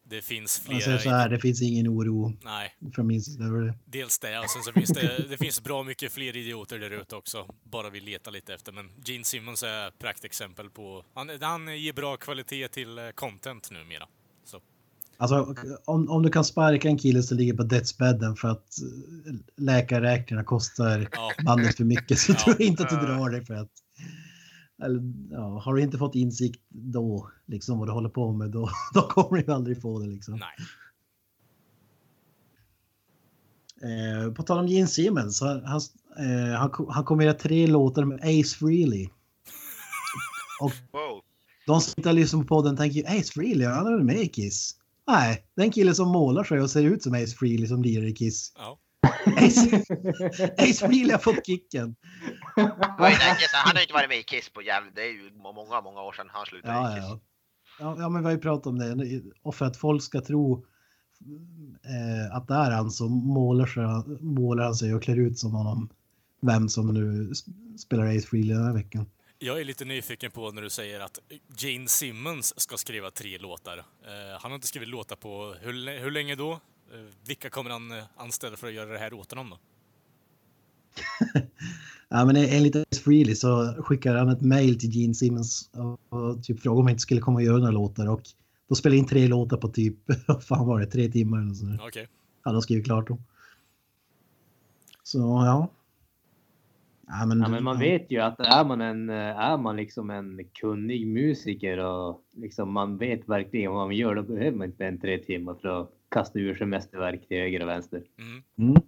Det finns Jag säger så flera... här, det finns ingen oro Nej, från min sida över det. dels det och sen så finns det, det finns bra mycket fler idioter där ute också. Bara vi letar lite efter. Men Gene Simmons är ett praktexempel på... Han, han ger bra kvalitet till eh, content numera. Så. Alltså, om, om du kan sparka en kille som ligger på dödsbädden för att eh, läkarräkningarna kostar Ja. bandet för mycket så Ja. tror jag inte att du drar dig för att... Eller, ja, har du inte fått insikt då, liksom vad du håller på med, då, *laughs* då kommer du aldrig få det liksom. Nej. Eh, på tal om Gene Simmons, han, han, eh, han, han kommer göra tre låtar med Ace Frehley. Och Wow. de som inte har lyssnat på podden tänker ju Ace Frehley, han är med i Kiss? Nej, det är en kille som målar sig och ser ut som Ace Frehley som lirar i Kiss. Ja. Ace, Ace Frehley har fått kicken. Han har inte varit med i Kiss på jävligt, det är ju många, många år sedan han slutade Ja, i Kiss. ja. Ja, ja, men vi har ju pratat om det. Och för att folk ska tro eh, att det är han som målar, sig, målar han sig och klär ut som honom. Vem som nu spelar Ace Frehley den här veckan. Jag är lite nyfiken på när du säger att Gene Simmons ska skriva tre låtar. Eh, han har inte skrivit låtar på hur, hur länge då? Eh, vilka kommer han eh, anställa för att göra det här åt honom då? *laughs* Ja, men enligt Ace Frehley så skickade han ett mail till Gene Simmons och, och typ frågade om han inte skulle komma och göra några låtar. Och då spelade in tre låtar på typ, *laughs* vad fan var det, tre timmar eller så. Okej. Han har skrivit klart dem. Så ja. Ja, men, Ja, men man vet ju att är man, en, är man liksom en kunnig musiker och liksom man vet verkligen vad man gör, då behöver man inte en tre timmar för att kasta ur sig mästerverk till höger och vänster. Mm. Mm.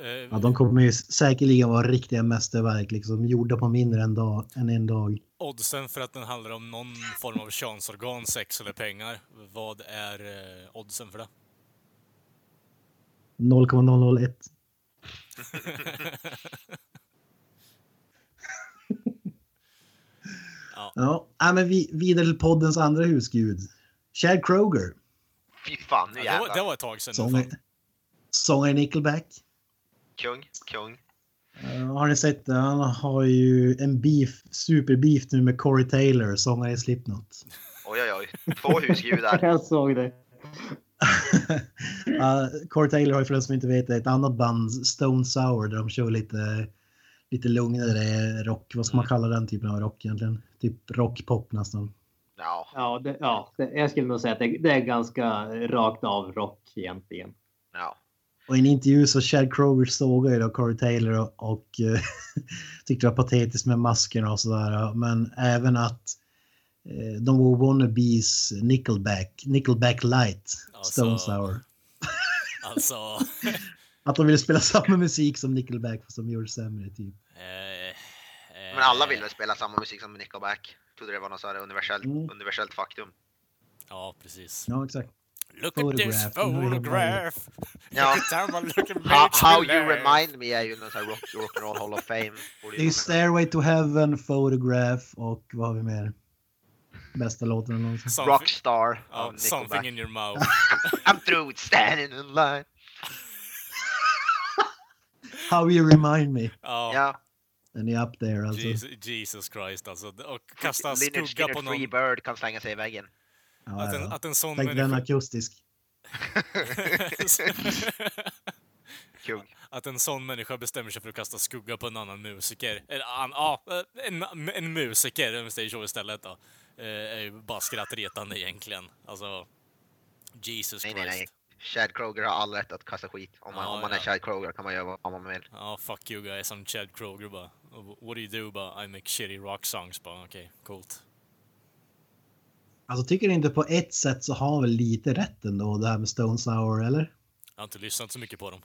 Eh, Ja, de kommer ju säkerligen vara riktiga mästerverk, liksom gjorda på mindre än, dag, än en dag. Oddsen för att den handlar om någon form av könsorgan, sex eller pengar. Vad är eh, oddsen för det? 0,001. *laughs* Ja. Ja, ja men vi, vidare till poddens andra husgud. Chad Kroger, Fy fan, nu Ja, det, var, det var ett tag sedan. sångare, sångare Nickelback. Kung, kung. Eh, har ni sett det? Han har ju en beef, superbeef nu med Corey Taylor, sångare i Slipknot. Oj, oj, oj. Två husgudar. *laughs* Jag såg det. *laughs* uh, Corey Taylor har ju för den som inte vet det ett annat band, Stone Sour, där de kör lite, lite lugnare rock. Vad ska man kalla den typen av rock egentligen? Typ rockpop nästan. Ja, Ja, det, ja det, jag skulle nog säga att det, det är ganska rakt av rock egentligen. ja. Och i en intervju så Chad Kroger sågade ju då Corey Taylor och, och eh, *laughs* tyckte det var patetiskt med maskerna och sådär. Men även att eh, de var wannabes Nickelback, Nickelback light, Alltså- Stone Sour. Alltså... *laughs* *laughs* Att de ville spela *laughs* samma musik som Nickelback fast de gör det sämre typ. eh, Men alla eh, vill väl spela samma musik som Nickelback? Trodde det var något så här universellt, Mm. universellt faktum. Ja, precis. Ja exakt. Look at this Photograph, photograph! *laughs* Ja. How How, you remind me är ju någon sån här rock, rock'n'roll hall of fame. Det är. Stairway to Heaven, Photograph och vad har vi mer? Bästa låten någonsin. Rockstar av something in your mouth. *laughs* I'm through with standing in line. How you remind me. *laughs* Ja, Ja, Den är up there alltså. Jesus, Jesus Christ alltså. Och kasta skugga Skinner på någon... Freebird kan slänga sig i väggen. Ja, Att en, ja. att en sån Tänk den människa... akustisk. *laughs* Kul. att en sån människa bestämmer sig för att kasta skugga på en annan musiker. Eller, an, ja, en, en musiker, om vi säger så istället då. Eh, är ju bara skrattretande egentligen. Alltså... Jesus Nej, Christ. nej, nej. Chad Kroger har all rätt att kasta skit. Om man, Ja, om man är ja. Chad Kroger kan man göra vad man vill. Ja, fuck you guys, I'm Chad Kroger bara. What do you do? Bara, I make shitty rock songs bara. Okej, coolt. Alltså tycker inte på ett sätt så har väl lite rätt ändå det här med Stone Sour eller? Jag har inte lyssnat så mycket på dem.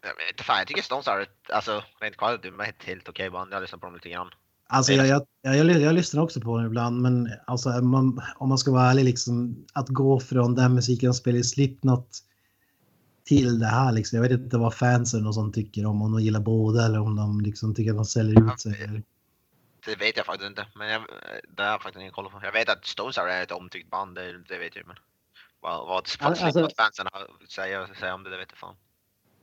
Jag vet inte fan, jag tycker Stones har ett, alltså rent kvalitet, ett helt okej band. Jag har lyssnat på dem lite grann. Alltså jag, jag, jag, jag, lyssnar också på den ibland men alltså man, om man ska vara ärlig liksom att gå från den musiken och spela i Slipknot till det här liksom. Jag vet inte vad fansen och sånt tycker om, om de gillar båda eller om de liksom tycker att de säljer ut sig. Det vet jag faktiskt inte, men jag, det har jag faktiskt ingen koll på. Jag vet att Stones är ett omtyckt band, det, det vet jag men vad, vad, Alltså- Slipknot-fansen säger, säger om det, det vet jag fan.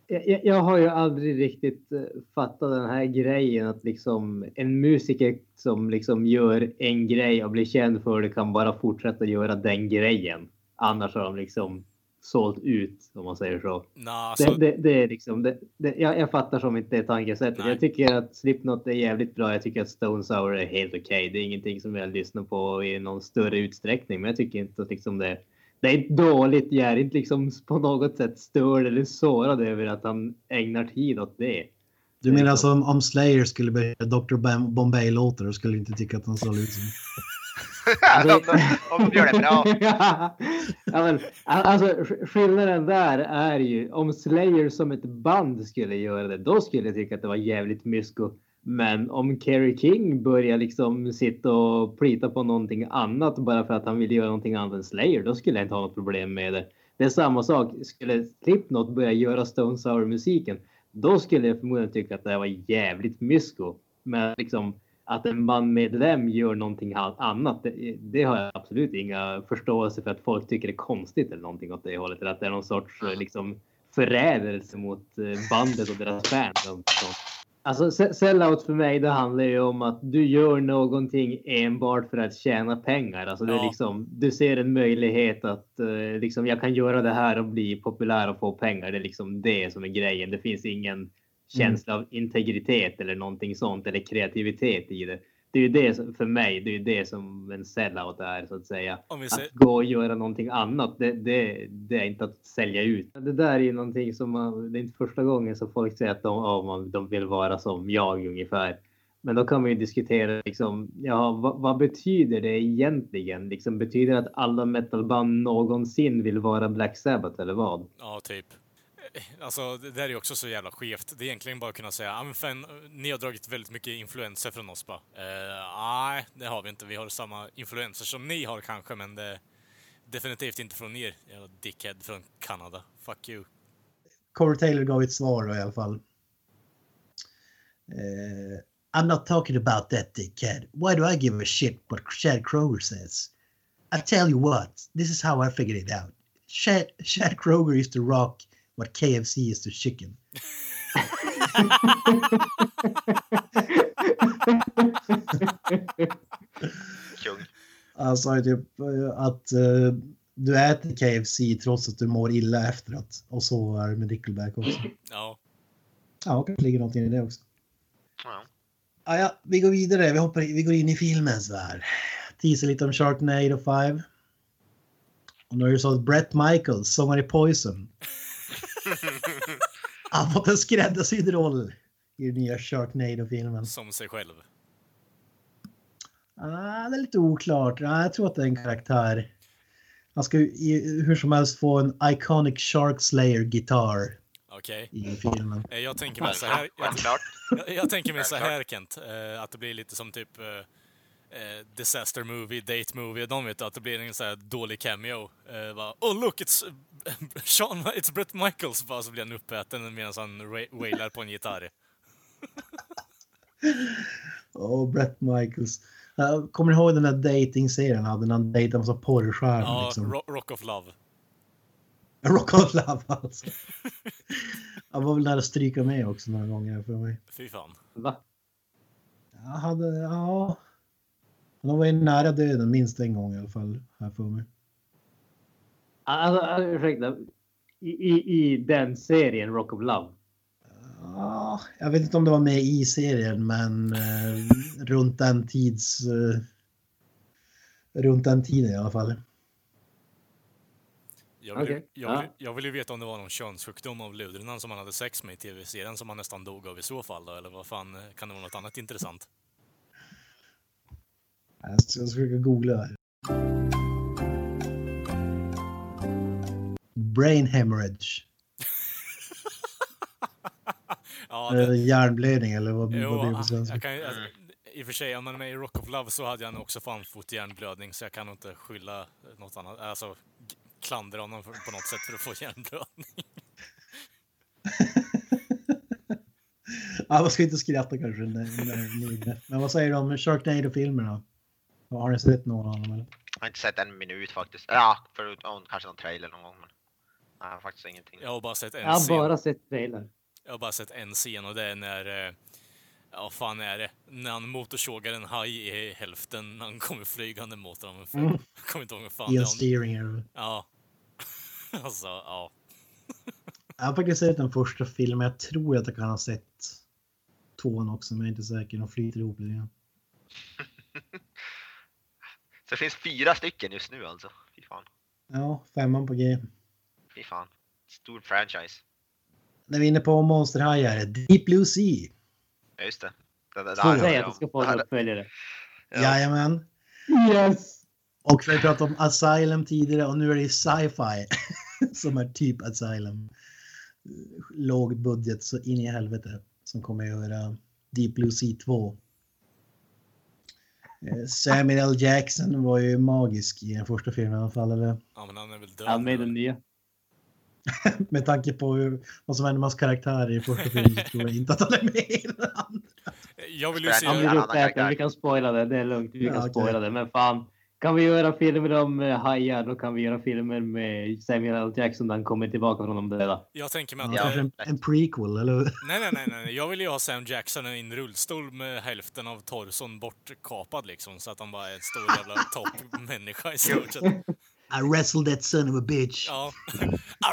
Jag, jag- har ju aldrig riktigt eh, fattat den här grejen att liksom en musiker som liksom gör en grej och blir känd för det kan bara fortsätta göra den grejen. Annars har de liksom sålt ut om man säger så. Nah, Det, det, det är liksom, det, det, jag, jag fattar som inte det tankesättet. Nej. Jag tycker att Slipknot är jävligt bra. Jag tycker att Stone Sour är helt okej. Det är ingenting som jag lyssnar på i någon större utsträckning. Men jag tycker inte att liksom det, det är inte dåligt. Jag är inte liksom på något sätt störd eller sårad över att han ägnar tid åt det. Du menar alltså om, om Slayer skulle börja Dr. Bom- Bombay-låtar skulle du inte tycka att de såg ut som... *laughs* om, de, om de gör det bra. *laughs* ja, men, alltså, sk- skillnaden där är ju om Slayer som ett band skulle göra det, då skulle jag tycka att det var jävligt mysko. Men om Kerry King börjar liksom sitta och plita på någonting annat bara för att han vill göra någonting annat än Slayer, då skulle jag inte ha något problem med det. Det är samma sak. Skulle Slipknot börja göra Stone Sour musiken, då skulle jag förmodligen tycka att det här var jävligt mysko. Men liksom att en bandmedlem gör någonting annat, det, det har jag absolut inga förståelse för att folk tycker det är konstigt eller någonting åt det hållet. Eller att det är någon sorts liksom förrädelse mot eh, bandet och deras fans. och sånt. Alltså se- sellout för mig, det handlar ju om att du gör någonting enbart för att tjäna pengar. Alltså det är Ja. liksom, du ser en möjlighet att eh, liksom, jag kan göra det här och bli populär och få pengar. Det är liksom det som är grejen. Det finns ingen känsla av integritet eller någonting sånt eller kreativitet i det. Det är ju det som, för mig, det är ju det som en sellout är så att säga. säger... Att gå och göra någonting annat, det, det, det är inte att sälja ut. Det där är ju någonting som man, det är inte första gången som folk säger att de, man, de vill vara som jag ungefär. Men då kan man ju diskutera liksom, ja, vad, vad betyder det egentligen? Liksom, betyder det att alla metalband någonsin vill vara Black Sabbath eller vad? Ja, typ. Alltså, det där är ju också så jävla skevt. Det är egentligen bara att kunna säga, ah, men fan, ni har dragit väldigt mycket influenser från oss bara. Eh, nej, det har vi inte. Vi har samma influenser som ni har kanske, men det definitivt inte från er, jävla dickhead från Kanada. Fuck you. Corey Taylor gav ett svar då i alla fall. Eh, I'm not talking about that dickhead. Why do I give a shit what Chad Kroger says? I tell you what, this is how I figured it out. Chad, Chad Kroger is to rock what KFC is to chicken. Kung. Han sa ju typ eh, att eh, du äter KFC trots att du mår illa efteråt. Och så är det med Nickelback också. Ja, Ja, kanske ligger någonting i det också. Ja. Ah, ja, vi går vidare. Vi, hoppar, vi går in i filmens värld. Teaser lite om Sharknado 5. Och nu är det så att Brett Michaels, sångare i Poison, har fått en skräddarsydd roll i den nya Sharknado-filmen. som sig själv. Ah, det är lite oklart. Ah, jag tror att det är en karaktär. Han ska i- hur som helst få en iconic Shark Slayer gitarr Okej. i filmen. Eh, Jag tänker mig så här. Jag, jag, jag tänker mig så här Kent, eh, att det blir lite som typ eh, Disaster Movie, Date Movie, de vet att det blir en så här dålig cameo. Eh, bara, oh look, it's *laughs* Sean, it's Brett Michaels, bara så blir han uppäten medan han wailar på en gitarr. Och Brett Michaels. Uh, kommer ni ihåg den där dating-serien han hade när han dejtade en massa porrstjärnor? Ja, liksom? Ro- Rock of Love. Rock of Love alltså. Han var väl nära att stryka med också några gånger för mig. Fy fan. Va? Jag hade, ja. Han var ju nära döden minst en gång i alla fall, här för mig. Alltså, alltså, ursäkta. I, i, I den serien Rock of Love. Ja, jag vet inte om det var med i serien, men eh, runt den tids... Eh, runt den tiden i alla fall. Jag vill, ju- Okej, jag, vill, ja. jag vill ju veta om det var någon könssjukdom av lurarna som han hade sex med i tv-serien som han nästan dog av i så fall då, eller vad fan, eh, kan det vara något annat intressant? Jag ska jag ska försöka googla. här. Brain hemorrhage. *laughs* Ja, det, hjärnblödning eller vad, jo, vad det på svenska? jag kan alltså, I och för sig, om man är med i Rock of Love så hade jag också fått hjärnblödning så jag kan inte skylla något annat, alltså klandra honom på något sätt för att få hjärnblödning. *laughs* Ja, man ska inte skratta kanske. när- när- när- Men vad säger du om Sharknado-filmerna? Har ni sett någon av dem? Eller? Jag har inte sett en minut faktiskt. Ja, förut, oh, kanske någon trailer någon gång men. Nej, jag har faktiskt ingenting. Jag har bara sett en Jag har scen. bara sett trailer. Jag har bara sett en scen och det är när, eh, ja vad fan är det, när han motorsågar en haj i hälften när han kommer flygande mot honom. Mm. Jag kommer inte ihåg vad fan det Ian är. Steering eller? Ja. *laughs* alltså, ja. *laughs* Jag har faktiskt sett den första filmen. Jag tror att jag kan ha sett tvåan också, men jag är inte säker. De flyter ihop lite grann. *laughs* Så det finns fyra stycken just nu alltså. Fy fan. Ja, femman på G. Fy fan. Stor franchise. När vi är inne på monsterhajar, Deep Blue Sea. Ja, just det. det, det, Två. där- Säg att du ska få det här- en uppföljare. Ja. Jajamän. Yes! Och vi har pratat om Asylum tidigare och nu är det sci-fi *laughs* som är typ Asylum. Låg budget så in i helvete som kommer att göra Deep Blue Sea 2. Eh, Samuel L. Jackson var ju magisk i den första filmen i alla fall. Eller? ja, men han är väl död. Han med den nya. *laughs* Med tanke på hur, vad som hände med hans karaktär i första filmen så tror jag inte att han är med i den andra. Jag vill ju Han Han se... blir- uppäten. Vi kan spoila det. Det är lugnt. Vi Ja, kan okej. spoila det. Men fan. Kan vi göra filmer om eh, hajar då kan vi göra filmer med Samuel L. Jackson när han kommer tillbaka från de döda. Jag tänker mig Ja, att... kanske eh, en, en prequel eller? Nej, nej, nej, nej. Jag vill ju ha Sam Jackson i en rullstol med hälften av torson bortkapad liksom. Så att han bara är en stor jävla *laughs* toppmänniska i stort sett. I wrestled that son of a bitch. Ja. *laughs*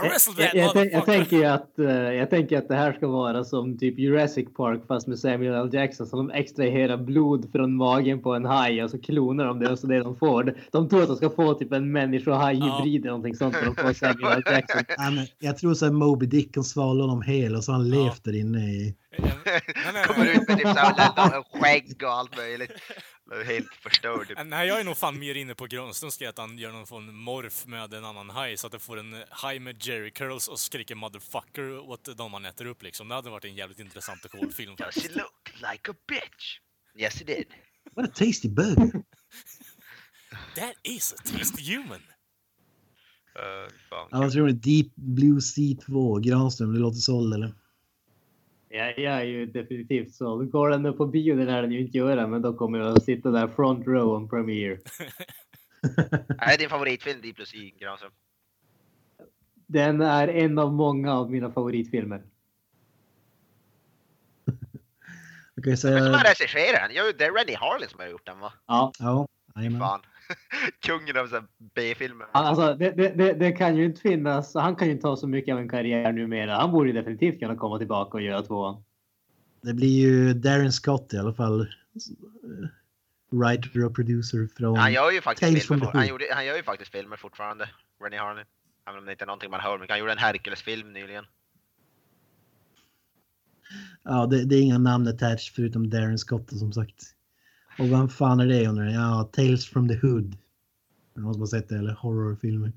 I wrestled that Jag, jag, jag, tänker ju att, eh, jag tänker att det här ska vara som typ Jurassic Park fast med Samuel L. Jackson. Så de extraherar blod från magen på en haj och så klonar de det och så det de får. De tror att de ska få typ en människo-haj-hybrid eller någonting sånt. Och de får Samuel L. Jackson. *laughs* Men jag tror så här Moby Dick kan svala honom hel och så han Ja. levt där inne i... Kommer ut med typ såhär *laughs* skägg och allt möjligt. Är Helt förstörd. Typ. *laughs* Nej, jag är nog fan mer inne på Grönströms att han gör någon form morf med en annan haj så att det får en haj med Jerry curls och skriker motherfucker åt de han äter upp liksom. Det hade varit en jävligt intressant och cool film Does faktiskt. he look like a bitch? Yes he did. What a tasty burger! *laughs* That is a tasty human! Uh, fan. Tror ni? Deep Blue Sea 2, Granström, det låter såld eller? Jag, jag är ju definitivt så. Går den upp på bio, det lär den ju inte göra, men då kommer jag att sitta där front row on premiere. *laughs* Är det din favoritfilm Deep Blue Sea, Granström? Den är en av många av mina favoritfilmer. *laughs* Kan ju Men som har regisserat den? Jo, det är Rennie Harlin som har gjort den va? Ja, Ja, jajamän. Fan. *laughs* Kungen av så B-filmer. alltså det, det, det, kan ju inte finnas. Han kan ju inte ha så mycket av en karriär numera. Han borde ju definitivt kunna komma tillbaka och göra tvåan. Det blir ju Darren Scott i alla fall. eh, Writer och producer från... Han gör ju faktiskt Tales from filmer, the han, Hood. gjorde, han gör ju faktiskt filmer fortfarande, Rennie Harlin. Även om det inte är någonting man hör mycket. Han gjorde en Hercules-film nyligen. Ja, det, det är inga namn attached förutom Darren Scott som sagt. Och vem fan är det undrar? Ja, Tales from the Hood. Är det Någon som har sett det eller horrorfilmer.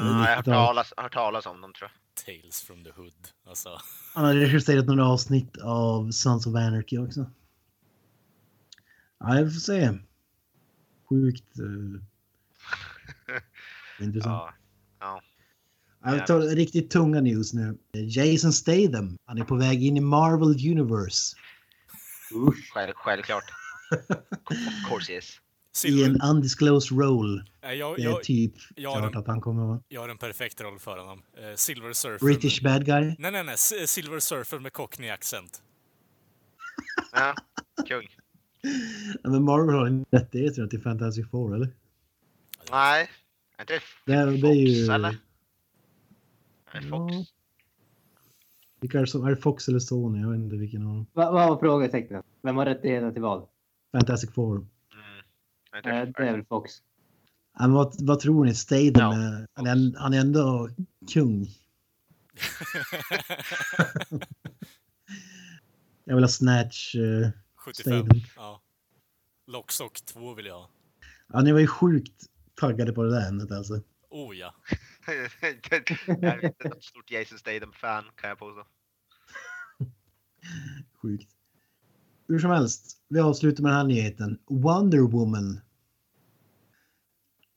Mm, jag har hört talas, hört talas om dem tror jag. Tales from the Hood. Alltså, Han har regisserat några avsnitt av Sons of Anarchy också. Ja, jag får se. Sjukt uh, *laughs* intressant. Ja. Ja. Jag tar riktigt tunga news nu. Jason Statham, han är på väg in i Marvel Universe. Själv, självklart. Of course yes. I en undisclosed role. Nej, jag, Det är jag, typ jag har klart en- att han kommer vara. jag har en perfekt roll för honom. Eh, Silver Surfer. British bad guy. Nej, nej, nej. S- Silver Surfer med cockney accent. Ja, kung. Ja, Men Marvel har en rättigheter till Fantastic Four, eller? Nej, är inte det Det är, Fox det är ju... eller? Är det Fox? Ja. Vilka är det som... Är det Fox eller Sony? Jag vet inte vilken av dem. Vad vad var frågetecknet? Vem har rättigheterna till vad? Fantastic Four. Mm. Det är väl Fox. Men vad, vad tror ni? Statham, Ja. är, han, är, han är ändå kung. *laughs* Jag vill ha Snatch. eh, 75. Statham. Ja. Lockstock 2 vill jag ha. Ja, ni var ju sjukt taggade på det där ämnet alltså. Oh ja. *laughs* jag är inte något stort Jason Statham-fan kan jag påstå. Sjukt. Hur som helst, vi avslutar med den här nyheten. Wonder Woman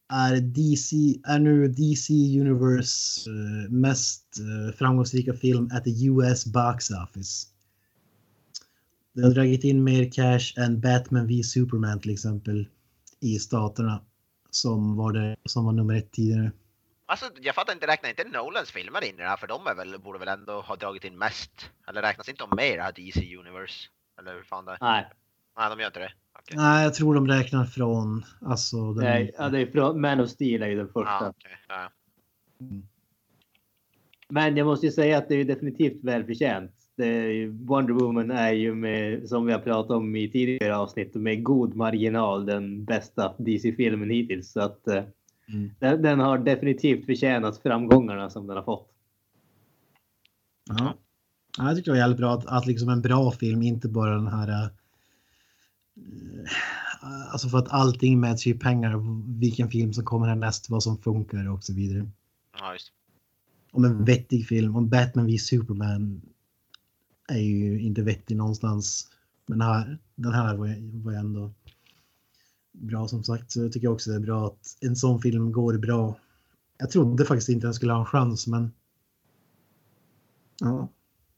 är, DC, är nu DC Universe eh, mest eh, framgångsrika film at the US box office. Det har dragit in mer cash än Batman v Superman till exempel i staterna som var, det, som var nummer ett tidigare. Alltså jag fattar inte, räknar inte Nolans filmer in i det här? För de är väl, borde väl ändå ha dragit in mest? Eller räknas inte de med i det här DC Universe? Eller hur fan det är? Nej, Nej, de gör inte det. Okej. Nej, jag tror de räknar från alltså den, Nej, ja, det är från Man of Steel är ju den första. Ja, okej. Ja. Men jag måste ju säga att det är definitivt välförtjänt. Wonder Woman är ju med, som vi har pratat om i tidigare avsnitt, med god marginal den bästa DC-filmen hittills. Så att eh, Mm. den, den har definitivt förtjänat framgångarna som den har fått. Ja. Ja, jag tycker det var jävligt bra att, att liksom en bra film, inte bara den här... eh, Alltså för att allting mäts ju i pengar. Vilken film som kommer härnäst, vad som funkar och så vidare. ja, just. Om en vettig film, om Batman v Superman är ju inte vettig någonstans. Men här, den här var, var ändå bra som sagt. Så jag tycker också det är bra att en sån film går bra. Jag trodde faktiskt inte den skulle ha en chans, men. Ja.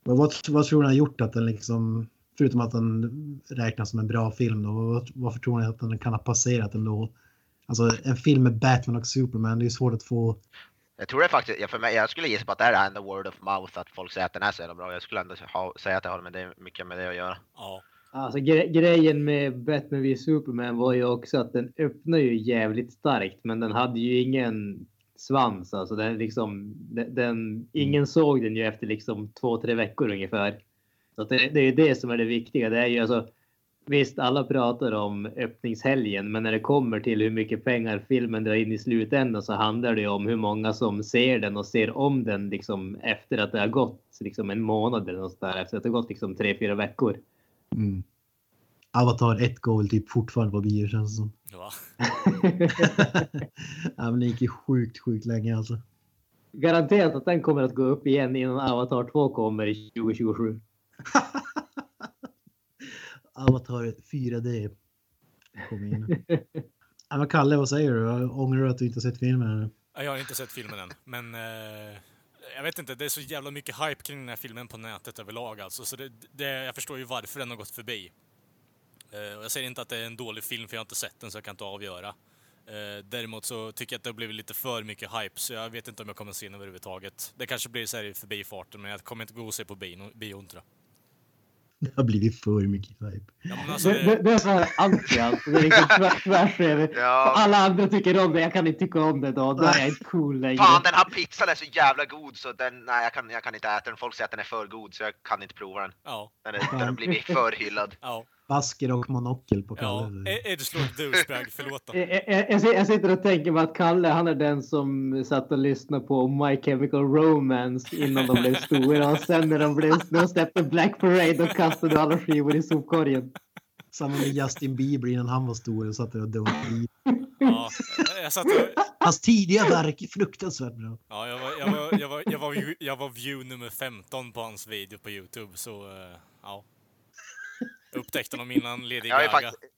Vad, vad, vad tror ni har gjort att den liksom, förutom att den räknas som en bra film då, vad, varför tror ni att den kan ha passerat ändå? Alltså en film med Batman och Superman, det är ju svårt att få Jag tror det faktiskt, ja, för mig, jag skulle gissa på att det är ändå word of mouth, att folk säger att den är så jävla bra. Jag skulle ändå ha, säga att det har med det, mycket med det att göra. Ja. Alltså gre grejen med Batman v Superman var ju också att den öppnar ju jävligt starkt, men den hade ju ingen svans. Alltså den liksom, den, den, ingen såg den ju efter liksom två, tre veckor ungefär. Så det, det är det som är det viktiga. Det är ju alltså, visst, alla pratar om öppningshelgen, men när det kommer till hur mycket pengar filmen drar in i slutändan så handlar det ju om hur många som ser den och ser om den liksom efter att det har gått liksom en månad eller något sådär, efter att det har gått liksom tre, fyra veckor. Mm. Avatar 1 går väl typ fortfarande på bio känns det som. ja. *laughs* ja, men det gick ju sjukt, sjukt länge alltså. Garanterat att den kommer att gå upp igen innan Avatar 2 kommer i 2027. *laughs* Avatar 4D. Kom in. ja, men Kalle, vad säger du? Ångrar du att du inte sett filmen? Jag har inte sett filmen än, men eh, jag vet inte, det är så jävla mycket hype kring den här filmen på nätet överlag alltså, så det, det, jag förstår ju varför den har gått förbi. Eh, jag säger inte att det är en dålig film, för jag har inte sett den, så jag kan inte avgöra. Eh, däremot så tycker jag att det har blivit lite för mycket hype, så jag vet inte om jag kommer se den överhuvudtaget. Det kanske blir så här i förbifarten, men jag kommer inte gå och se på bion, bion tror jag. Det har blivit för mycket hype. Ja, alltså, Det, det, det, det är så här anti alltså. Det är liksom *laughs* tvärs, tvärs över. Ja. Alla andra tycker om det, jag kan inte tycka om det då. Då är jag inte cool längre. Fan den här pizzan är så jävla god så den, nej jag kan, jag kan inte äta den. Folk säger att den är för god så jag kan inte prova den. ja, Den, är, den har blivit för hyllad. ja, Basker och monokel på ja. Kalle. E- Edgelord douchebag, förlåt då. *laughs* Jag, jag, jag, sitter och tänker mig att Kalle, han är den som satt och lyssnade på My Chemical Romance innan de blev stora och sen när de, blev, när de släppte Black Parade då kastade alla skivor i sopkorgen. Samma med Justin Bieber innan han var stor och satt och dunkade i. Ja, jag satt och, Hans tidiga verk är fruktansvärt bra. Ja, jag var, jag var, jag var, jag var, view- jag var view nummer 15 på hans video på Youtube, så eh, ja. Upptäckte honom innan Lady Jag är Gaga. faktiskt...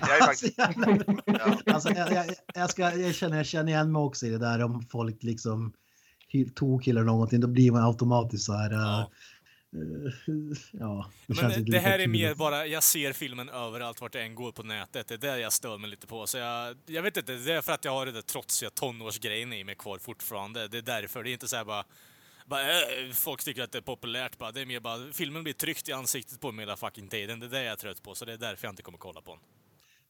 *laughs* Jag är faktiskt... *laughs* Ja. Alltså, jag, jag, jag, ska, jag, känner, jag känner igen mig också i det där om folk liksom hy- tokkillar någonting. Då blir man automatiskt så här. Ja. eh, ja, det Men det här är mer bara, jag ser filmen överallt vart jag än går på nätet. Det är där jag stör mig lite på. Så jag, jag vet inte, det är för att jag har den där trotsiga tonårsgrejen i mig kvar fortfarande. Det är därför. Det är inte så här bara, bara äh, folk tycker att det är populärt bara. Det är mer bara, filmen blir tryckt i ansiktet på mig hela fucking tiden. Det är det jag är trött på. Så det är därför jag inte kommer kolla på den.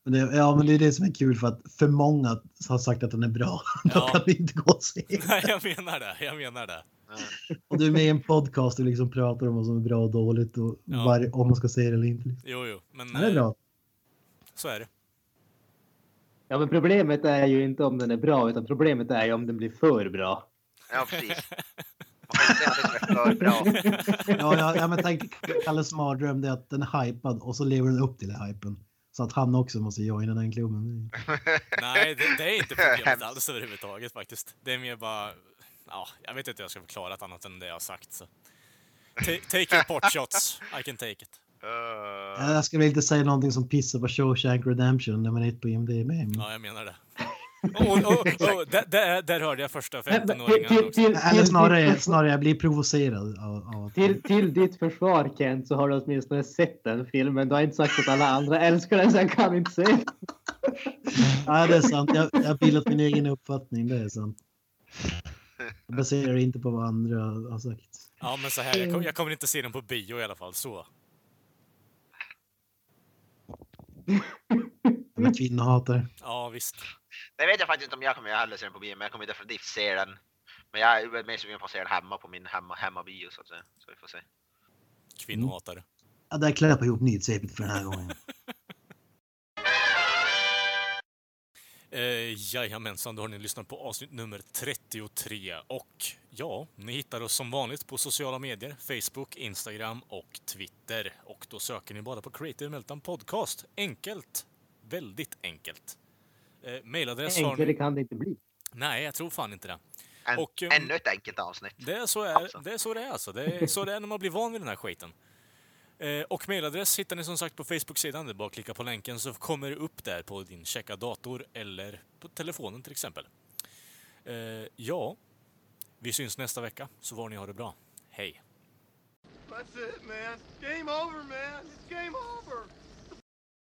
Men det, ja, men det är det som är kul för att för många har sagt att den är bra. *laughs* Då Ja. kan vi inte gå och se. *laughs* Nej, jag menar det. Jag menar det. Och du är med i en podcast och liksom pratar om vad som är bra och dåligt och Ja. var, om man ska se det eller inte. liksom. Jo, jo. Men Men det är eh, bra. så är det. Ja, men problemet är ju inte om den är bra, utan problemet är ju om den blir för bra. Ja, precis. *laughs* Man är för bra. Ja, *laughs* ja, ja, men tänk Kalles mardröm det är att den är hypad och så lever den upp till den hypen. Så att han också måste joina den klubben. Nej, det, det är inte problemet *laughs* alls överhuvudtaget faktiskt. Det är mer bara... Ja, jag vet inte hur jag ska förklara det annat än det jag har sagt. Så. Ta- Take your pot shots. I can take it. Uh, Jag skulle inte säga någonting som pissar på Shawshank Redemption nummer ett på IMDB. Men... Ja, jag menar det. Och, och, och, där, där, där hörde jag första Men- men 15-åringen till, också. till, Eller snarare, snarare jag blir provocerad av, av till, till ditt försvar Kent så har du åtminstone sett den filmen. Du har inte sagt att alla andra älskar den så jag kan inte säga. Ja, det är sant. Jag, jag har bildat min egen uppfattning. Det är sant. Jag baserar inte på vad andra har sagt. Ja, men så här, jag, kom, jag kommer inte se den på bio i alla fall. Så. Jag är kvinnohatare. Ja, visst. Det vet jag faktiskt inte om jag kommer göra heller se den på bio, men jag kommer definitivt se den. Men jag är mer sugen på att se den hemma på min hemma, hemmabio så att säga. Så vi får se. Kvinnohatare. Ja, där klappar jag ihop nyhetssvepet för den här gången. *laughs* Eh, jajamensan, då har ni lyssnat på avsnitt nummer 33. Och ja, ni hittar oss som vanligt på sociala medier. Facebook, Instagram och Twitter. Och då söker ni bara på Creative Meltdown Podcast. Enkelt. Väldigt enkelt. Eh, mailadress har Enklare ni... kan det inte bli. Nej, jag tror fan inte det. En, Och, um, ännu ett enkelt avsnitt. Det är så, är, Alltså. det är, så det är alltså. Det är så det är när man blir van vid den här skiten. Eh, och mailadress hittar ni som sagt på Facebook-sidan. Det är bara att klicka på länken så kommer det upp där på din checka dator eller på telefonen till exempel. Eh, ja, vi syns nästa vecka så får ni ha det bra. Hej! That's it, man. Game over, man. It's game over.